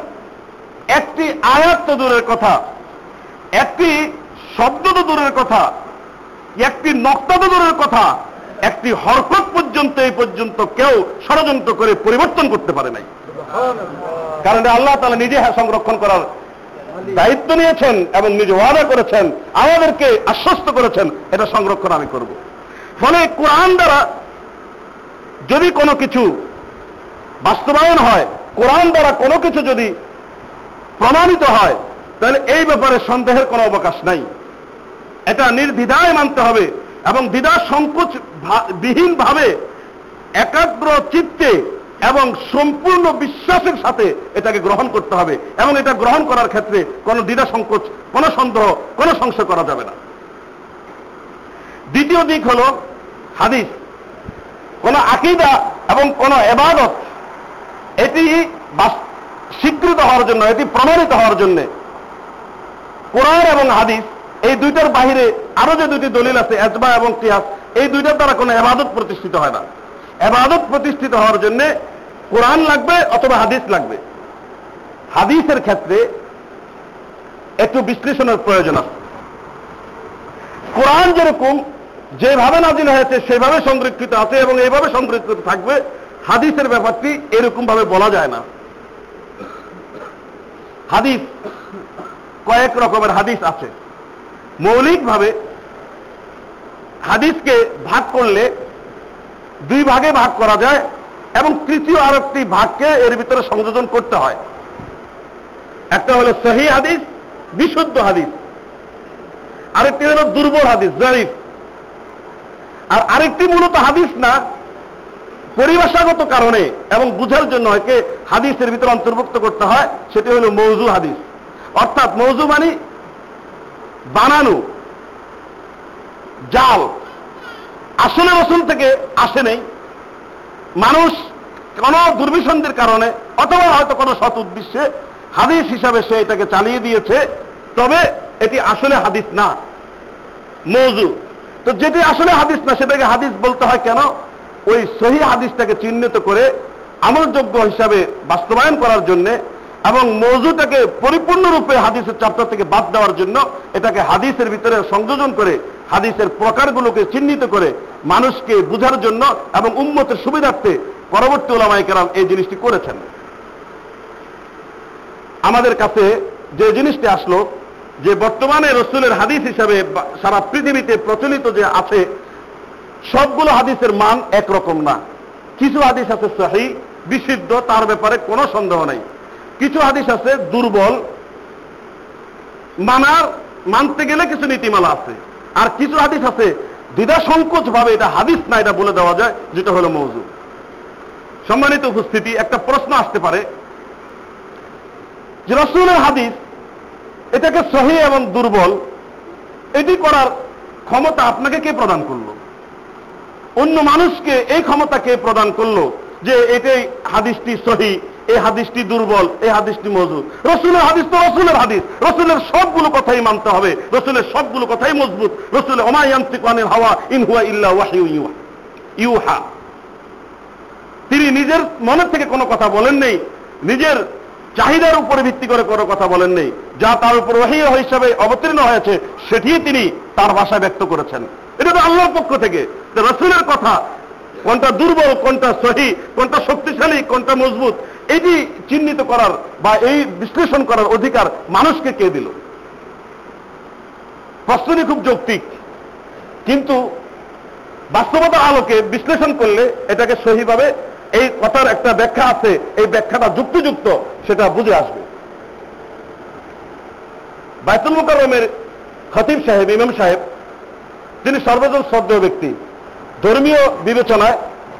একটি আয়াত তো দূরের কথা একটি শব্দ তো দূরের কথা একটি নক্তা তো দূরের কথা একটি হরকত পর্যন্ত এই পর্যন্ত কেউ ষড়যন্ত্র করে পরিবর্তন করতে পারে নাই। কারণ আল্লাহ তালা নিজে সংরক্ষণ করার দায়িত্ব নিয়েছেন এবং নিজে ওয়াদা করেছেন আমাদেরকে আশ্বস্ত করেছেন এটা সংরক্ষণ আমি করব। ফলে কোরআন দ্বারা যদি কোনো কিছু বাস্তবায়ন হয়, কোরআন দ্বারা কোনো কিছু যদি প্রমাণিত হয়, তাহলে এই ব্যাপারে সন্দেহের কোনো অবকাশ নাই। এটা নির্দ্বিধায় মানতে হবে এবং দ্বিধা সংকোচ বিহীন ভাবে একাগ্র চিত্তে এবং সম্পূর্ণ বিশ্বাসের সাথে এটাকে গ্রহণ করতে হবে এবং এটা গ্রহণ করার ক্ষেত্রে কোনো দ্বিধা সংকোচ, কোনো সন্দেহ, কোনো সংশয় করা যাবে না। দ্বিতীয় দিক হল হাদিস। কোন আকিদা এবং কোন এবাদত, এটি স্বীকৃত হওয়ার জন্য, এটি প্রমাণিত হওয়ার জন্য। কোরআন এবং হাদিস, এই দুইটার বাহিরে আরও যে দুটি দলিল আছে, এজমা এবং কিয়াস, এই দুইটার দ্বারা কোনো এবাদত প্রতিষ্ঠিত হয় না। এবাদত প্রতিষ্ঠিত হওয়ার জন্য কোরআন লাগবে অথবা হাদিস লাগবে। হাদিসের ক্ষেত্রে একটু বিশ্লেষণের প্রয়োজন আছে। কোরআন যেরকম যেভাবে নাজিল হয়েছে, সেভাবে সংরক্ষিত আছে এবং এইভাবে সংরক্ষিত থাকবে, হাদিসের ব্যাপারটি এরকম ভাবে বলা যায় না। হাদিস, কয়েক রকমের হাদিস আছে। মৌলিকভাবে হাদিসকে ভাগ করলে দুই ভাগে ভাগ করা যায় এবং তৃতীয় আর একটি ভাগকে এর ভিতরে সংযোজন করতে হয়। একটা হলো সহি হাদিস, বিশুদ্ধ হাদিস। আরেকটি হলো দুর্বল হাদিস জরিফ আর আরেকটি মূলত হাদিস না, পরিভাষাগত কারণে এবং বুঝার জন্য একে হাদিসের ভিতরে অন্তর্ভুক্ত করতে হয়, সেটি হল মৌজু হাদিস। অর্থাৎ মৌজু মানে বানানো, জাল। আসলে রসুল থেকে আসে নেই। মানুষ কোন দুর্বিসন্ধির কারণে অথবা হয়তো কোনো সৎ উদ্দেশ্যে হাদিস হিসাবে সে এটাকে চালিয়ে দিয়েছে, তবে এটি আসলে হাদিস না, মৌজু। তো যেটি আসলে হাদিস না, সেটাকে হাদিস বলতে হয় কেন? ওই সহি হাদিসটাকে চিহ্নিত করে আমলযোগ্য হিসাবে বাস্তবায়ন করার জন্য এবং মৌজুটাকে পরিপূর্ণরূপে হাদিসের চাপটা থেকে বাদ দেওয়ার জন্য এটাকে হাদিসের ভিতরে সংযোজন করে, হাদিসের প্রকারগুলোকে চিহ্নিত করে মানুষকে বুঝার জন্য এবং উন্মতের সুবিধার্থে পরবর্তী ওলামাই কেরাম এই জিনিসটি করেছেন। আমাদের কাছে যে জিনিসটি আসলো যে বর্তমানে রসুলের হাদিস হিসাবে সারা পৃথিবীতে প্রচলিত যে আছে, সবগুলো হাদিসের মান একরকম না। কিছু হাদিস আছে সহি, বিশুদ্ধ, তার ব্যাপারে কোনো সন্দেহ নাই। কিছু হাদিস আছে দুর্বল, মানার, মানতে গেলে কিছু নীতিমালা আছে। আর কিছু হাদিস আছে দ্বিধা সংকোচ ভাবে এটা হাদিস না, এটা বলে দেওয়া যায়, যেটা হলো মৌজু। সম্মানিত উপস্থিতি, একটা প্রশ্ন আসতে পারে যে রসুলের হাদিস এটাকে সহি এবং দুর্বল, এটি করার ক্ষমতা আপনাকে কে প্রদান করল? অন্য মানুষকে এই ক্ষমতা কে প্রদান করল যে এটাই হাদিসটি সহি এই হাদিসটি দুর্বল এই হাদিসটি মজুদ রসুলের হাদিস তো রসুলের হাদিস। রসুলের সবগুলো কথাই মানতে হবে। রসুলের সবগুলো কথাই মজবুত। রসুলের অমায়ান্তিক আনিল হাওয়া ইনহুয়া ইল্লা ওয়াহিউ ইউহা। ইউহা। তিনি নিজের মনের থেকে কোনো কথা বলেন নেই নিজের চাহিদার উপরে ভিত্তি করে কোনো কথা বলেন নেই। যা তার উপর ওয়াহি হিসাবে অবতীর্ণ হয়েছে সেটি তিনি তার ভাষায় ব্যক্ত করেছেন। এটা তো আল্লাহর পক্ষ থেকে। রসুলের কথা। কোনটা দুর্বল, কোনটা সহি, কোনটা শক্তিশালী, কোনটা মজবুত, এটি চিহ্নিত করার বা এই বিশ্লেষণ করার অধিকার মানুষকে কে দিল? প্রশ্নটি খুব যৌক্তিক। কিন্তু বাস্তবতার আলোকে বিশ্লেষণ করলে এটাকে সহিভাবে এই কথার একটা ব্যাখ্যা আছে, এই ব্যাখ্যাটা যুক্তিযুক্ত, সেটা বুঝে আসবে। বাইতুল মুকাররমের খতিব সাহেব, ইমাম সাহেব, তিনি সর্বজন শ্রদ্ধেয় ব্যক্তি। ধর্মীয় বিবেচনায়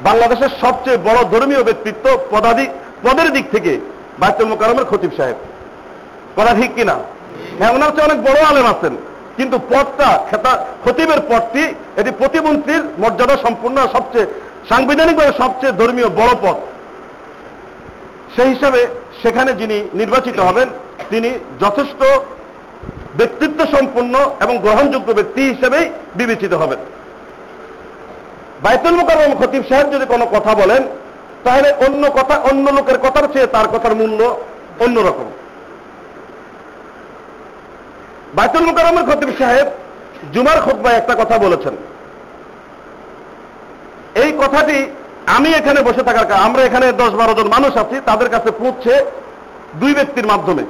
বাংলাদেশের সবচেয়ে বড় ধর্মীয় ব্যক্তিত্ব পদাধি, পদের দিক থেকে বাইতুল মুকাররমের খতিব সাহেব। কথা ঠিক কিনা? হ্যাঁ ওনার চেয়ে অনেক বড় আলেম আছেন, কিন্তু পদটা, খেতা, খতিবের পদটি এটি প্রতিমন্ত্রীর মর্যাদা সম্পূর্ণ সবচেয়ে সাংবিধানিকভাবে সবচেয়ে ধর্মীয় বড় পদ, সেই হিসাবে সেখানে যিনি নির্বাচিত হবেন, তিনি যথেষ্ট ব্যক্তিত্ব সম্পন্ন এবং গ্রহণযোগ্য ব্যক্তি হিসেবেই বিবেচিত হবেন। বাইতুল মুকাররম খতিব সাহেব যদি কোনো কথা বলেন, তাহলে অন্য কথা, অন্য লোকের কথার চেয়ে তার কথার মূল্য অন্যরকম। বাইতুল মুকাররমের খতিব সাহেব জুমার খুতবায় একটা কথা বলেছেন। এই কথাটি আমি এখানে বসে থাকার কারণে, আমরা এখানে দশ বারো জন মানুষ আছি, তাদের কাছে পৌঁছে দুই ব্যক্তির মাধ্যমে।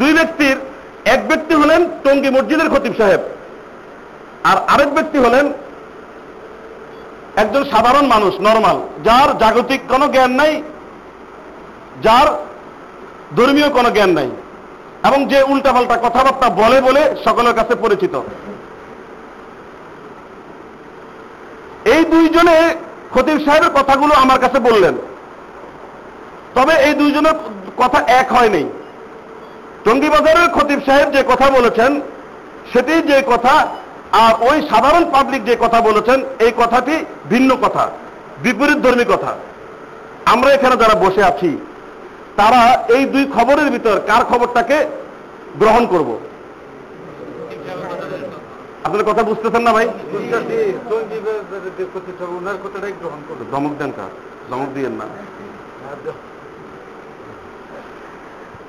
দুই ব্যক্তির, এক ব্যক্তি হলেন টঙ্গী মসজিদের খতিব সাহেব, আর আরেক ব্যক্তি হলেন একজন সাধারণ মানুষ, নর্মাল, যার জাগতিক কোনো জ্ঞান নাই, যার ধর্মীয় কোনো জ্ঞান নাই, এবং যে উল্টাপাল্টা কথাবার্তা বলে বলে সকলের কাছে পরিচিত। এই দুইজনে খতিব সাহেবের কথাগুলো আমার কাছে বললেন। তবে এই দুইজনের কথা এক হয়নি। টঙ্গিবাজারের খতিব সাহেব যে কথা বলেছেন, সেটি যে কথা, আর ওই সাধারণ পাবলিক যে কথা বলেছেন, এই কথাটি ভিন্ন কথা, বিপরীত ধর্মী কথা। আমরা এখানে যারা বসে আছি, তারা এই দুই খবরের ভিতর কার খবরটাকে গ্রহণ করব? আপনার কথা বুঝতেছেন না ভাই? ওনার কথাটাই গ্রহণ করবে ধমক দেন কার? ধমক দিয়েন না।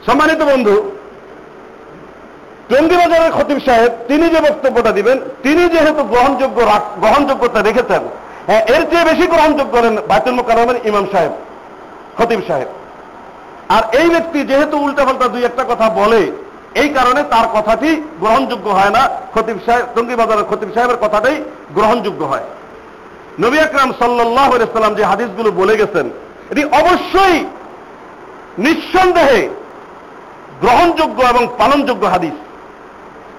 সম্মানিত বন্ধু টঙ্গিবাজারের খতিব সাহেব তিনি যে বক্তব্যটা দিবেন তিনি যেহেতু গ্রহণযোগ্য গ্রহণযোগ্যতা রেখেছেন হ্যাঁ এর চেয়ে বেশি গ্রহণযোগ্য করেন বায়তুল মোকারমের ইমাম সাহেব খতিব সাহেব। আর এই ব্যক্তি যেহেতু উল্টাপাল্টা দুই একটা কথা বলে এই কারণে তার কথাটি গ্রহণযোগ্য হয় না। খতিব সাহেব টঙ্গিবাজারের খতিব সাহেবের কথাটাই গ্রহণযোগ্য হয়। নবী আকরাম সাল্লাহ সাল্লাম যে হাদিসগুলো বলে গেছেন, এটি অবশ্যই নিঃসন্দেহে গ্রহণযোগ্য এবং পালনযোগ্য হাদিস।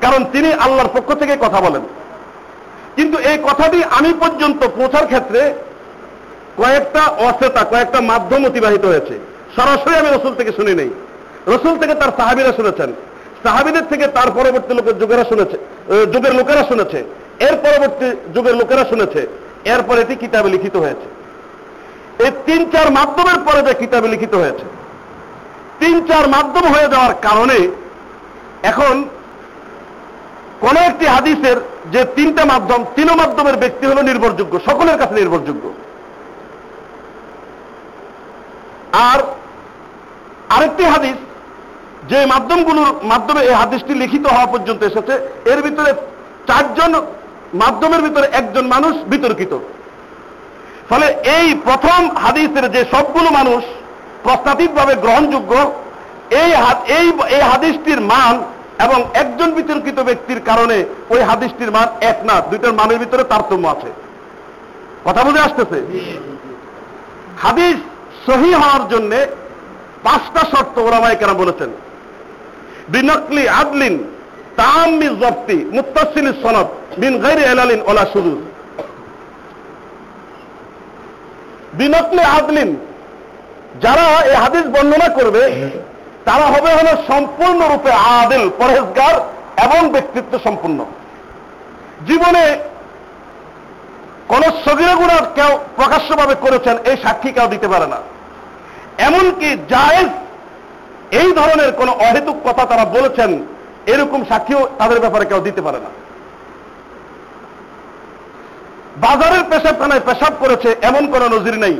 কারণ তিনি আল্লাহর পক্ষ থেকে কথা বলেন। কিন্তু এই কথাটি আমি পর্যন্ত পৌঁছার ক্ষেত্রে কয়েকটা অচেতা কয়েকটা মাধ্যম অতিবাহিত হয়েছে। সরাসরি আমি রসুল থেকে শুনি নেই। রসুল থেকে তার সাহাবিরা শুনেছেন। সাহাবিদের থেকে তার পরবর্তী লোকের যুগেরা শুনেছে যুগের লোকেরা শুনেছে, এর পরবর্তী যুগের লোকেরা শুনেছে, এরপর এটি কিতাবে লিখিত হয়েছে। এই তিন চার মাধ্যমের পরে যে কিতাবে লিখিত হয়েছে, তিন চার মাধ্যম হয়ে যাওয়ার কারণে এখন কোন একটি হাদিসের যে তিনটা মাধ্যম তিন মাধ্যমের ব্যক্তি হলো নির্ভরযোগ্য, সকলের কাছে নির্ভরযোগ্য। আর আরেকটি হাদিস যে মাধ্যমগুলোর মাধ্যমে এই হাদিসটি লিখিত হওয়া পর্যন্ত এসেছে, এর ভিতরে চারজন মাধ্যমের ভিতরে একজন মানুষ বিতর্কিত। ফলে এই প্রথম হাদিসের যে সবগুলো মানুষ প্রস্তাবিকভাবে গ্রহণযোগ্য, এই এই হাদিসটির মান এবং একজন বিতর্কিত ব্যক্তির কারণে ওই হাদিসটির মান এক না, দুইটার মানের ভিতরে তারতম্য আছে। কথা বুঝে আসতেছে? হাদিস সহি হওয়ার জন্য পাঁচটা শর্ত ওরামাই কেন বলেছেন। বিনকলি আদলিন তাম্মি জপ্তি মুত্তাসিল সনদ বিন গাইরে এলালিন ওলা সুদুর। বিনকলে আদলিন, যারা এই হাদিস বর্ণনা করবে, তারা হবে হলো সম্পূর্ণরূপে আদিল, পরহেজগার এবং ব্যক্তিত্ব সম্পূর্ণ। জীবনে কোন সগিরা গুণা কেউ প্রকাশ্যভাবে করেছেন, এই সাক্ষী কেউ দিতে পারে না। এমনকি জায়েজ এই ধরনের কোন অহেতুক কথা তারা বলেছেন, এরকম সাক্ষীও তাদের ব্যাপারে কেউ দিতে পারে না। বাজারের পেশাবখানায় পেশাব করেছে এমন কোন নজির নেই।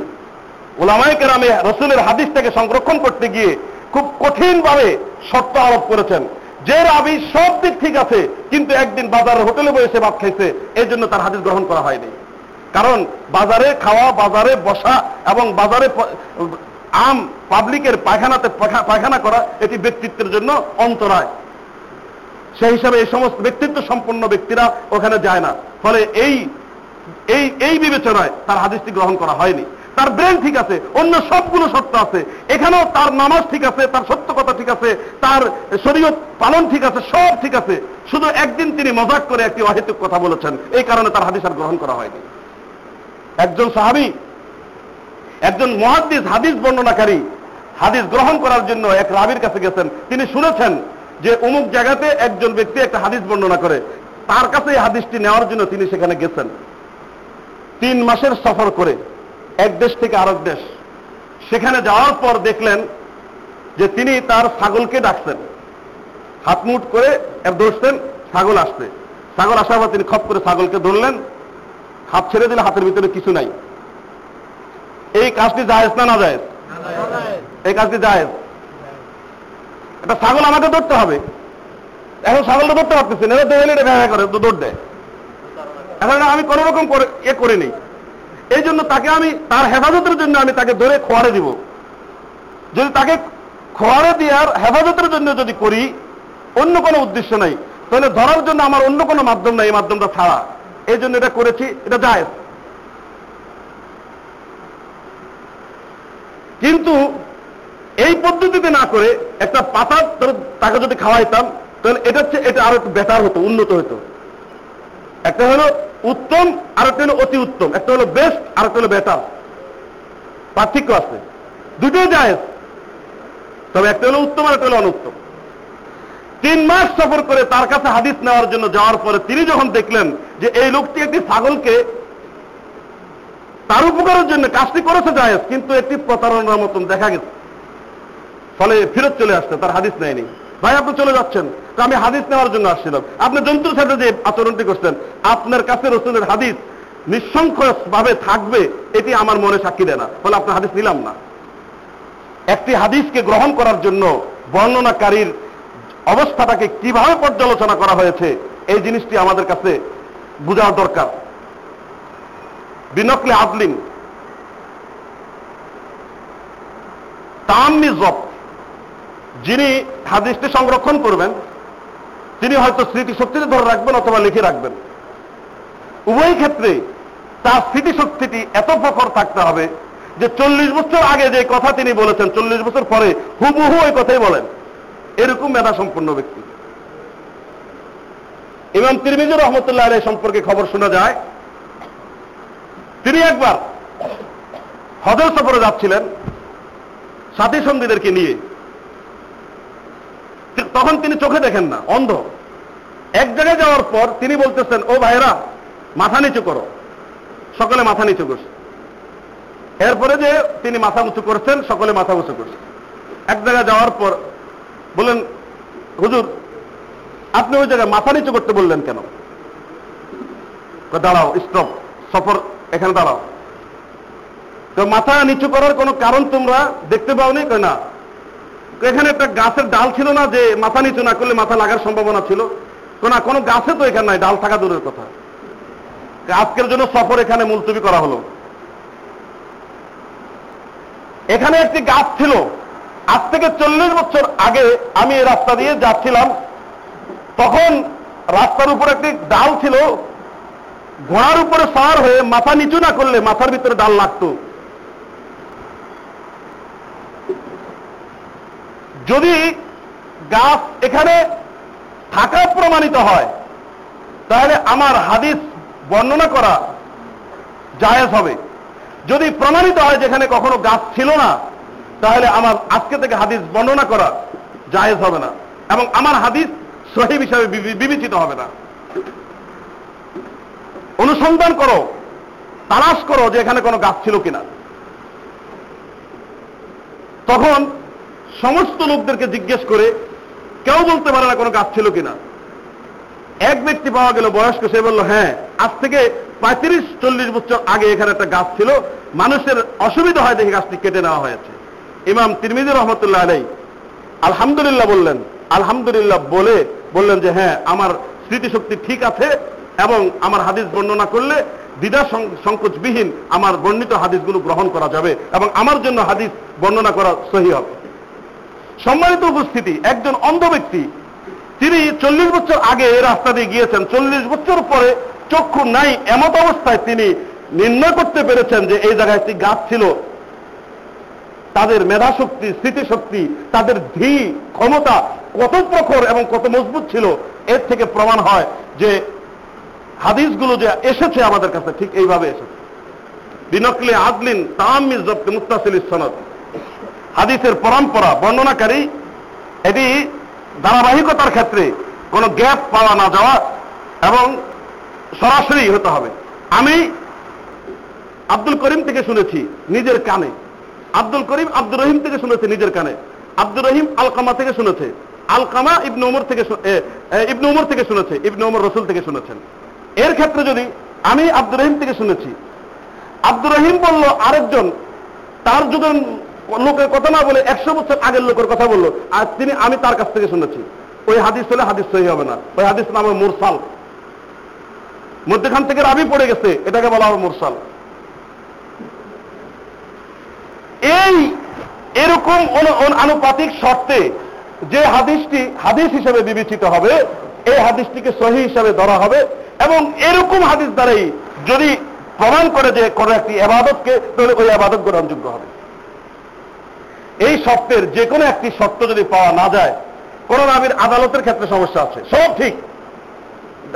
ওলামায় কেরামে রসুলের হাদিস থেকে সংরক্ষণ করতে গিয়ে খুব কঠিনভাবে শর্ত আরোপ করেছেন। যে রাবি সব দিক ঠিক আছে, কিন্তু একদিন বাজারের হোটেলে বসে ভাত খাইছে, এই জন্য তার হাদিস গ্রহণ করা হয়নি। কারণ বাজারে খাওয়া, বাজারে বসা এবং বাজারে আম পাবলিকের পায়খানাতে পায়খানা করা এটি ব্যক্তিত্বের জন্য অন্তরায়। সেই হিসাবে এই সমস্ত ব্যক্তিত্ব সম্পন্ন ব্যক্তিরা ওখানে যায় না। ফলে এই এই এই বিবেচনায় তার হাদিসটি গ্রহণ করা হয়নি। তার ব্রেন ঠিক আছে, অন্য সবগুলো সত্য আছে। এখানেও তার নামাজ ঠিক আছে, তার সত্য কথা ঠিক আছে, তার শরীয়ত পালন ঠিক আছে, সব ঠিক আছে। শুধু একদিন তিনি মজাক করে একটি অহেতুক কথা বলেছেন। এই কারণে তার হাদিস আর গ্রহণ করা হয়নি। একজন সাহাবি একজন মহাদ্দিস হাদিস বর্ণনাকারী হাদিস গ্রহণ করার জন্য এক রাবির কাছে গেছেন। তিনি শুনেছেন যে অমুক জায়গাতে একজন ব্যক্তি একটা হাদিস বর্ণনা করে। তার কাছে এই হাদিসটি নেওয়ার জন্য তিনি সেখানে গেছেন। তিন মাসের সফর করে এক দেশ থেকে আরেক দেশ। সেখানে যাওয়ার পর দেখলেন যে তিনি তার ছাগলকে ডাকছেন। হাতমুট করে ধরছেন ছাগল আসতে ছাগল আসার পর তিনি খপ করে ছাগলকে ধরলেন। হাত ছেড়ে দিলে হাতের ভিতরে কিছু নাই। এই কাজটি জায়েজ না না জায়েজ এই কাজটি জায়েজ। একটা ছাগল আমাকে ধরতে হবে। এখন ছাগলটা ধরতে পারতেছি না দেখলে এটা করে দৌড় দেয়। এখন আমি কোনো রকম করে এ করে নেই। এই জন্য তাকে আমি তার হেফাজতের জন্য আমি তাকে ধরে খোয়ারে দিব। যদি তাকে খোয়ারে দেওয়ার হেফাজতের জন্য যদি করি, অন্য কোনো উদ্দেশ্য নাই। তাহলে ধরার জন্য আমার অন্য কোনো মাধ্যম নাই, এই মাধ্যমটা ছাড়া। এই জন্য এটা করেছি, এটা যায় কিন্তু এই পদ্ধতিতে না করে একটা পাতা তাকে যদি খাওয়াইতাম, তাহলে এটা হচ্ছে, এটা আরও একটু বেটার হতো, উন্নত হতো। একটা হলো উত্তম আর একটা হলো অতি উত্তম। একটা হলো বেস্ট আর একটা হলো বেটার পার্থক্য আছে। দুটোই যায় তবে একটা হলো উত্তম আর একটা হলো অনুত্তম। তিন মাস সফর করে তার কাছে হাদিস নেওয়ার জন্য যাওয়ার পরে তিনি যখন দেখলেন যে এই লোকটি একটি ছাগলকে তার উপকারের জন্য কাজটি করেছে জায়েজ, কিন্তু একটি প্রতারণার মতন দেখা গেছে। ফলে ফেরত চলে আসছে, তার হাদিস নেয়নি। ভাই, আপনি চলে যাচ্ছেন। তো আমি হাদিস নেওয়ার জন্য আসছিলাম। আপনি জন্তুর সাথে যে আচরণটি করছেন, আপনার কাছে রসুলের হাদিস নিঃসংখ্য ভাবে থাকবে, এটি আমার মনে সাক্ষী দেয় না। ফলে আপনার হাদিস নিলাম না। একটি হাদিসকে গ্রহণ করার জন্য বর্ণনাকারীর অবস্থাটাকে কীভাবে পর্যালোচনা করা হয়েছে, এই জিনিসটি আমাদের কাছে বোঝার দরকার। বিনকলে আদলিন তাম্মি জব। যিনি হাদিসটি সংরক্ষণ করবেন, তিনি হয়তো স্মৃতিশক্তিতে ধরে রাখবেন অথবা লিখে রাখবেন। উভয় ক্ষেত্রে তার স্মৃতিশক্তিটি এত প্রখর থাকতে হবে যে চল্লিশ বছর আগে যে কথা তিনি বলেছেন, চল্লিশ বছর পরে হুবহু ওই কথাই বলেন। এরকম মেধা সম্পন্ন ব্যক্তি। ইমাম তিরমিজুর রহমতুল্লাহ আলাই সম্পর্কে খবর শোনা যায় তিনি একবার হজর সফরে যাচ্ছিলেন সাথী সঙ্গীদেরকে নিয়ে। তখন তিনি চোখে দেখেন না, অন্ধ। এক জায়গায় যাওয়ার পর তিনি বলতেছেন, ও ভাইরা মাথা নিচু করো। সকলে মাথা নিচু করছে। এরপরে যে তিনি মাথা উঁচু করছেন, সকলে মাথা উঁচু করছে। এক জায়গায় যাওয়ার পর বললেন, হুজুর, আপনি ওই জায়গায় মাথা নিচু করতে বললেন কেন? দাঁড়াও স্টপ সফর, এখানে দাঁড়াও। তো মাথা নিচু করার কোনো কারণ তোমরা দেখতে পাওনি? কয় না। এখানে একটা গাছের ডাল ছিল না যে মাথা নিচু না করলে মাথা লাগার সম্ভাবনা ছিল? না, কোনো গাছে তো এখানে নাই, ডাল থাকা দূরের কথা। আজকের জন্য সফর এখানে মুলতবি করা হলো। এখানে একটি গাছ ছিল। আজ থেকে চল্লিশ বছর আগে আমি এই রাস্তা দিয়ে যাচ্ছিলাম। তখন রাস্তার উপর একটি ডাল ছিল। ঘোড়ার উপরে সার হয়ে মাথা নিচু না করলে মাথার ভিতরে ডাল লাগতো। যদি গাছ এখানে থাকা প্রমাণিত হয়, তাহলে আমার হাদিস বর্ণনা করা জায়েজ হবে। যদি প্রমাণিত হয় যেখানে কখনো গাছ ছিল না, তাহলে আমার আজকে থেকে হাদিস বর্ণনা করা জায়েজ হবে না এবং আমার হাদিস সহিব হিসাবে বিবেচিত হবে না। অনুসন্ধান করো, তালাশ করো যে এখানে কোনো গাছ ছিল কিনা। তখন সমস্ত লোকদেরকে জিজ্ঞেস করে, কেউ বলতে পারে না কোনো গাছ ছিল কিনা। এক ব্যক্তি পাওয়া গেল বয়স্ক, সে বলল হ্যাঁ আজ থেকে পঁয়ত্রিশ, চল্লিশ বছর আগে এখানে একটা গাছ ছিল, মানুষের অসুবিধা হয় দেখে গাছটি কেটে নেওয়া হয়েছে। ইমাম তিরমিজি রহমতুল্লাহ আলাই আলহামদুলিল্লাহ বললেন, আলহামদুলিল্লাহ বলে বললেন যে হ্যাঁ আমার স্মৃতিশক্তি ঠিক আছে এবং আমার হাদিস বর্ণনা করলে দ্বিধা সংকোচবিহীন আমার বর্ণিত হাদিসগুলো গ্রহণ করা যাবে এবং আমার জন্য হাদিস বর্ণনা করা সহি হবে। সম্মানিত উপস্থিতি, একজন অন্ধ ব্যক্তি, তিনি চল্লিশ বছর আগে এই রাস্তা দিয়ে গিয়েছেন, চল্লিশ বছর পরে চক্ষু নাই, এমত অবস্থায় তিনি নির্ণয় করতে পেরেছেন যে এই জায়গায় একটি গাছ ছিল। তাদের মেধাশক্তি, স্মৃতিশক্তি, তাদের ধী ক্ষমতা কত প্রখর এবং কত মজবুত ছিল, এর থেকে প্রমাণ হয় যে হাদিসগুলো যে এসেছে আমাদের কাছে, ঠিক এইভাবে এসেছে। বিনকলে আদলিন তাম মির্জবকে মুস্তাসিল সনদ হাদিসের পরম্পরা, বর্ণনাকারী, এটি ধারাবাহিকতার ক্ষেত্রে কোনো গ্যাপ পাওয়া না যাওয়া এবং সরাসরি হতে হবে। আমি আব্দুল করিম থেকে শুনেছি নিজের কানে। আব্দুল করিম আব্দুর রহিম থেকে শুনেছে নিজের কানে। আব্দুর রহিম আলকামা থেকে শুনেছে। আলকামা ইবনু উমর থেকে ইবনু উমর থেকে শুনেছে, ইবনু উমর রসুল থেকে শুনেছেন। এর ক্ষেত্রে যদি আমি আব্দুর রহিম থেকে শুনেছি, আব্দুর রহিম বলল, আরেকজন তার যুগের লোকের কথা না বলে একশো বছর আগের লোকের কথা বলল, আর তিনি আমি তার কাছ থেকে শুনেছি। ওই হাদিস হলে হাদিস সহি হবে না। ওই হাদিস নাম হবে মুরসাল। মধ্যখান থেকে রাবি পড়ে গেছে, এটাকে বলা হবে মুরসাল। এই এরকম আনুপাতিক শর্তে যে হাদিসটি হাদিস হিসেবে বিবেচিত হবে, এই হাদিসটিকে সহি হিসাবে ধরা হবে। এবং এরকম হাদিস দ্বারাই যদি প্রমাণ করে যে কোনো একটি আবাদতকে তাহলে ওই আবাদত গ্রহণযোগ্য হবে। এই শর্তের যে কোনো একটি শর্ত যদি পাওয়া না যায়, কোন নাবির আদালতের ক্ষেত্রে সমস্যা আছে। সব ঠিক।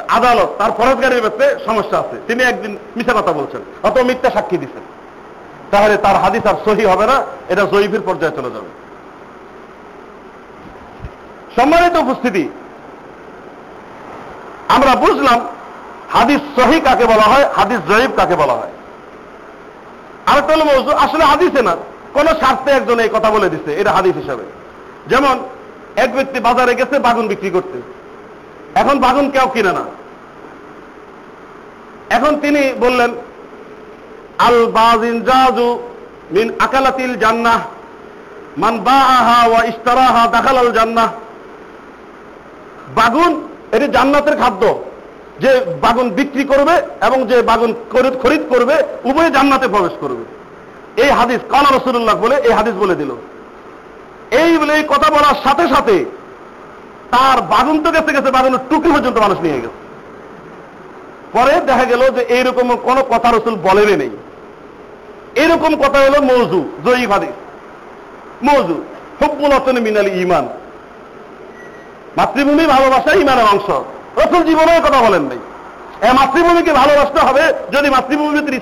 আদালত, তার ফরজগারির ব্যাপারে সমস্যা আছে। তিনি একদিন মিথ্যা কথা বলছেন অত মিথ্যা সাক্ষী দিচ্ছেন তাহলে তার হাদিস আর সহি হবে না, এটা জয়ীফের পর্যায়ে চলে যাবে। সম্মানিত উপস্থিতি, আমরা বুঝলাম হাদিস সহি কাকে বলা হয়, হাদিস জয়ীব কাকে বলা হয়? আর একটা হলো মৌজু, আসলে হাদিসে না, কোন স্বার্থে একজন এই কথা বলে দিচ্ছে এটা হাদিস হিসাবে। যেমন, এক ব্যক্তি বাজারে গেছে, বাগুন বিক্রি করতে। এখন বাগুন কেউ কিনে না। এখন তিনি বললেন, আল বাজিন জাজু মিন আকালাতিল জান্নাহ, মান বাআহা ওয়া ইশতারাহা দাখালাল জান্নাহ। বাগুন, এটি জান্নাতের খাদ্য। যে বাগুন বিক্রি করবে এবং যে বাগুন খরিদ করবে, উভয় জান্নাতে প্রবেশ করবে। এই হাদিস কালা রসুল্লাহ বলে এই হাদিস বলে দিল। এই বলে এই কথা বলার সাথে সাথে তার বাগুন তো গেছে গেছে, বাগুনের টুকি পর্যন্ত মানুষ নিয়ে গেছে। পরে দেখা গেল যে এইরকম কোনো কথা রসুল বলেনই নেই। এরকম কথা হলো মৌজু জয়ী হাদিস। মৌজু হব্বুল মিনালি ইমান। মাতৃভূমি ভালোবাসা ইমানের অংশ। রসুল জীবনের কথা বলেন নাই। মাতৃভূমিকে ভালোবাসতে হবে যদি মাতৃভূমিতে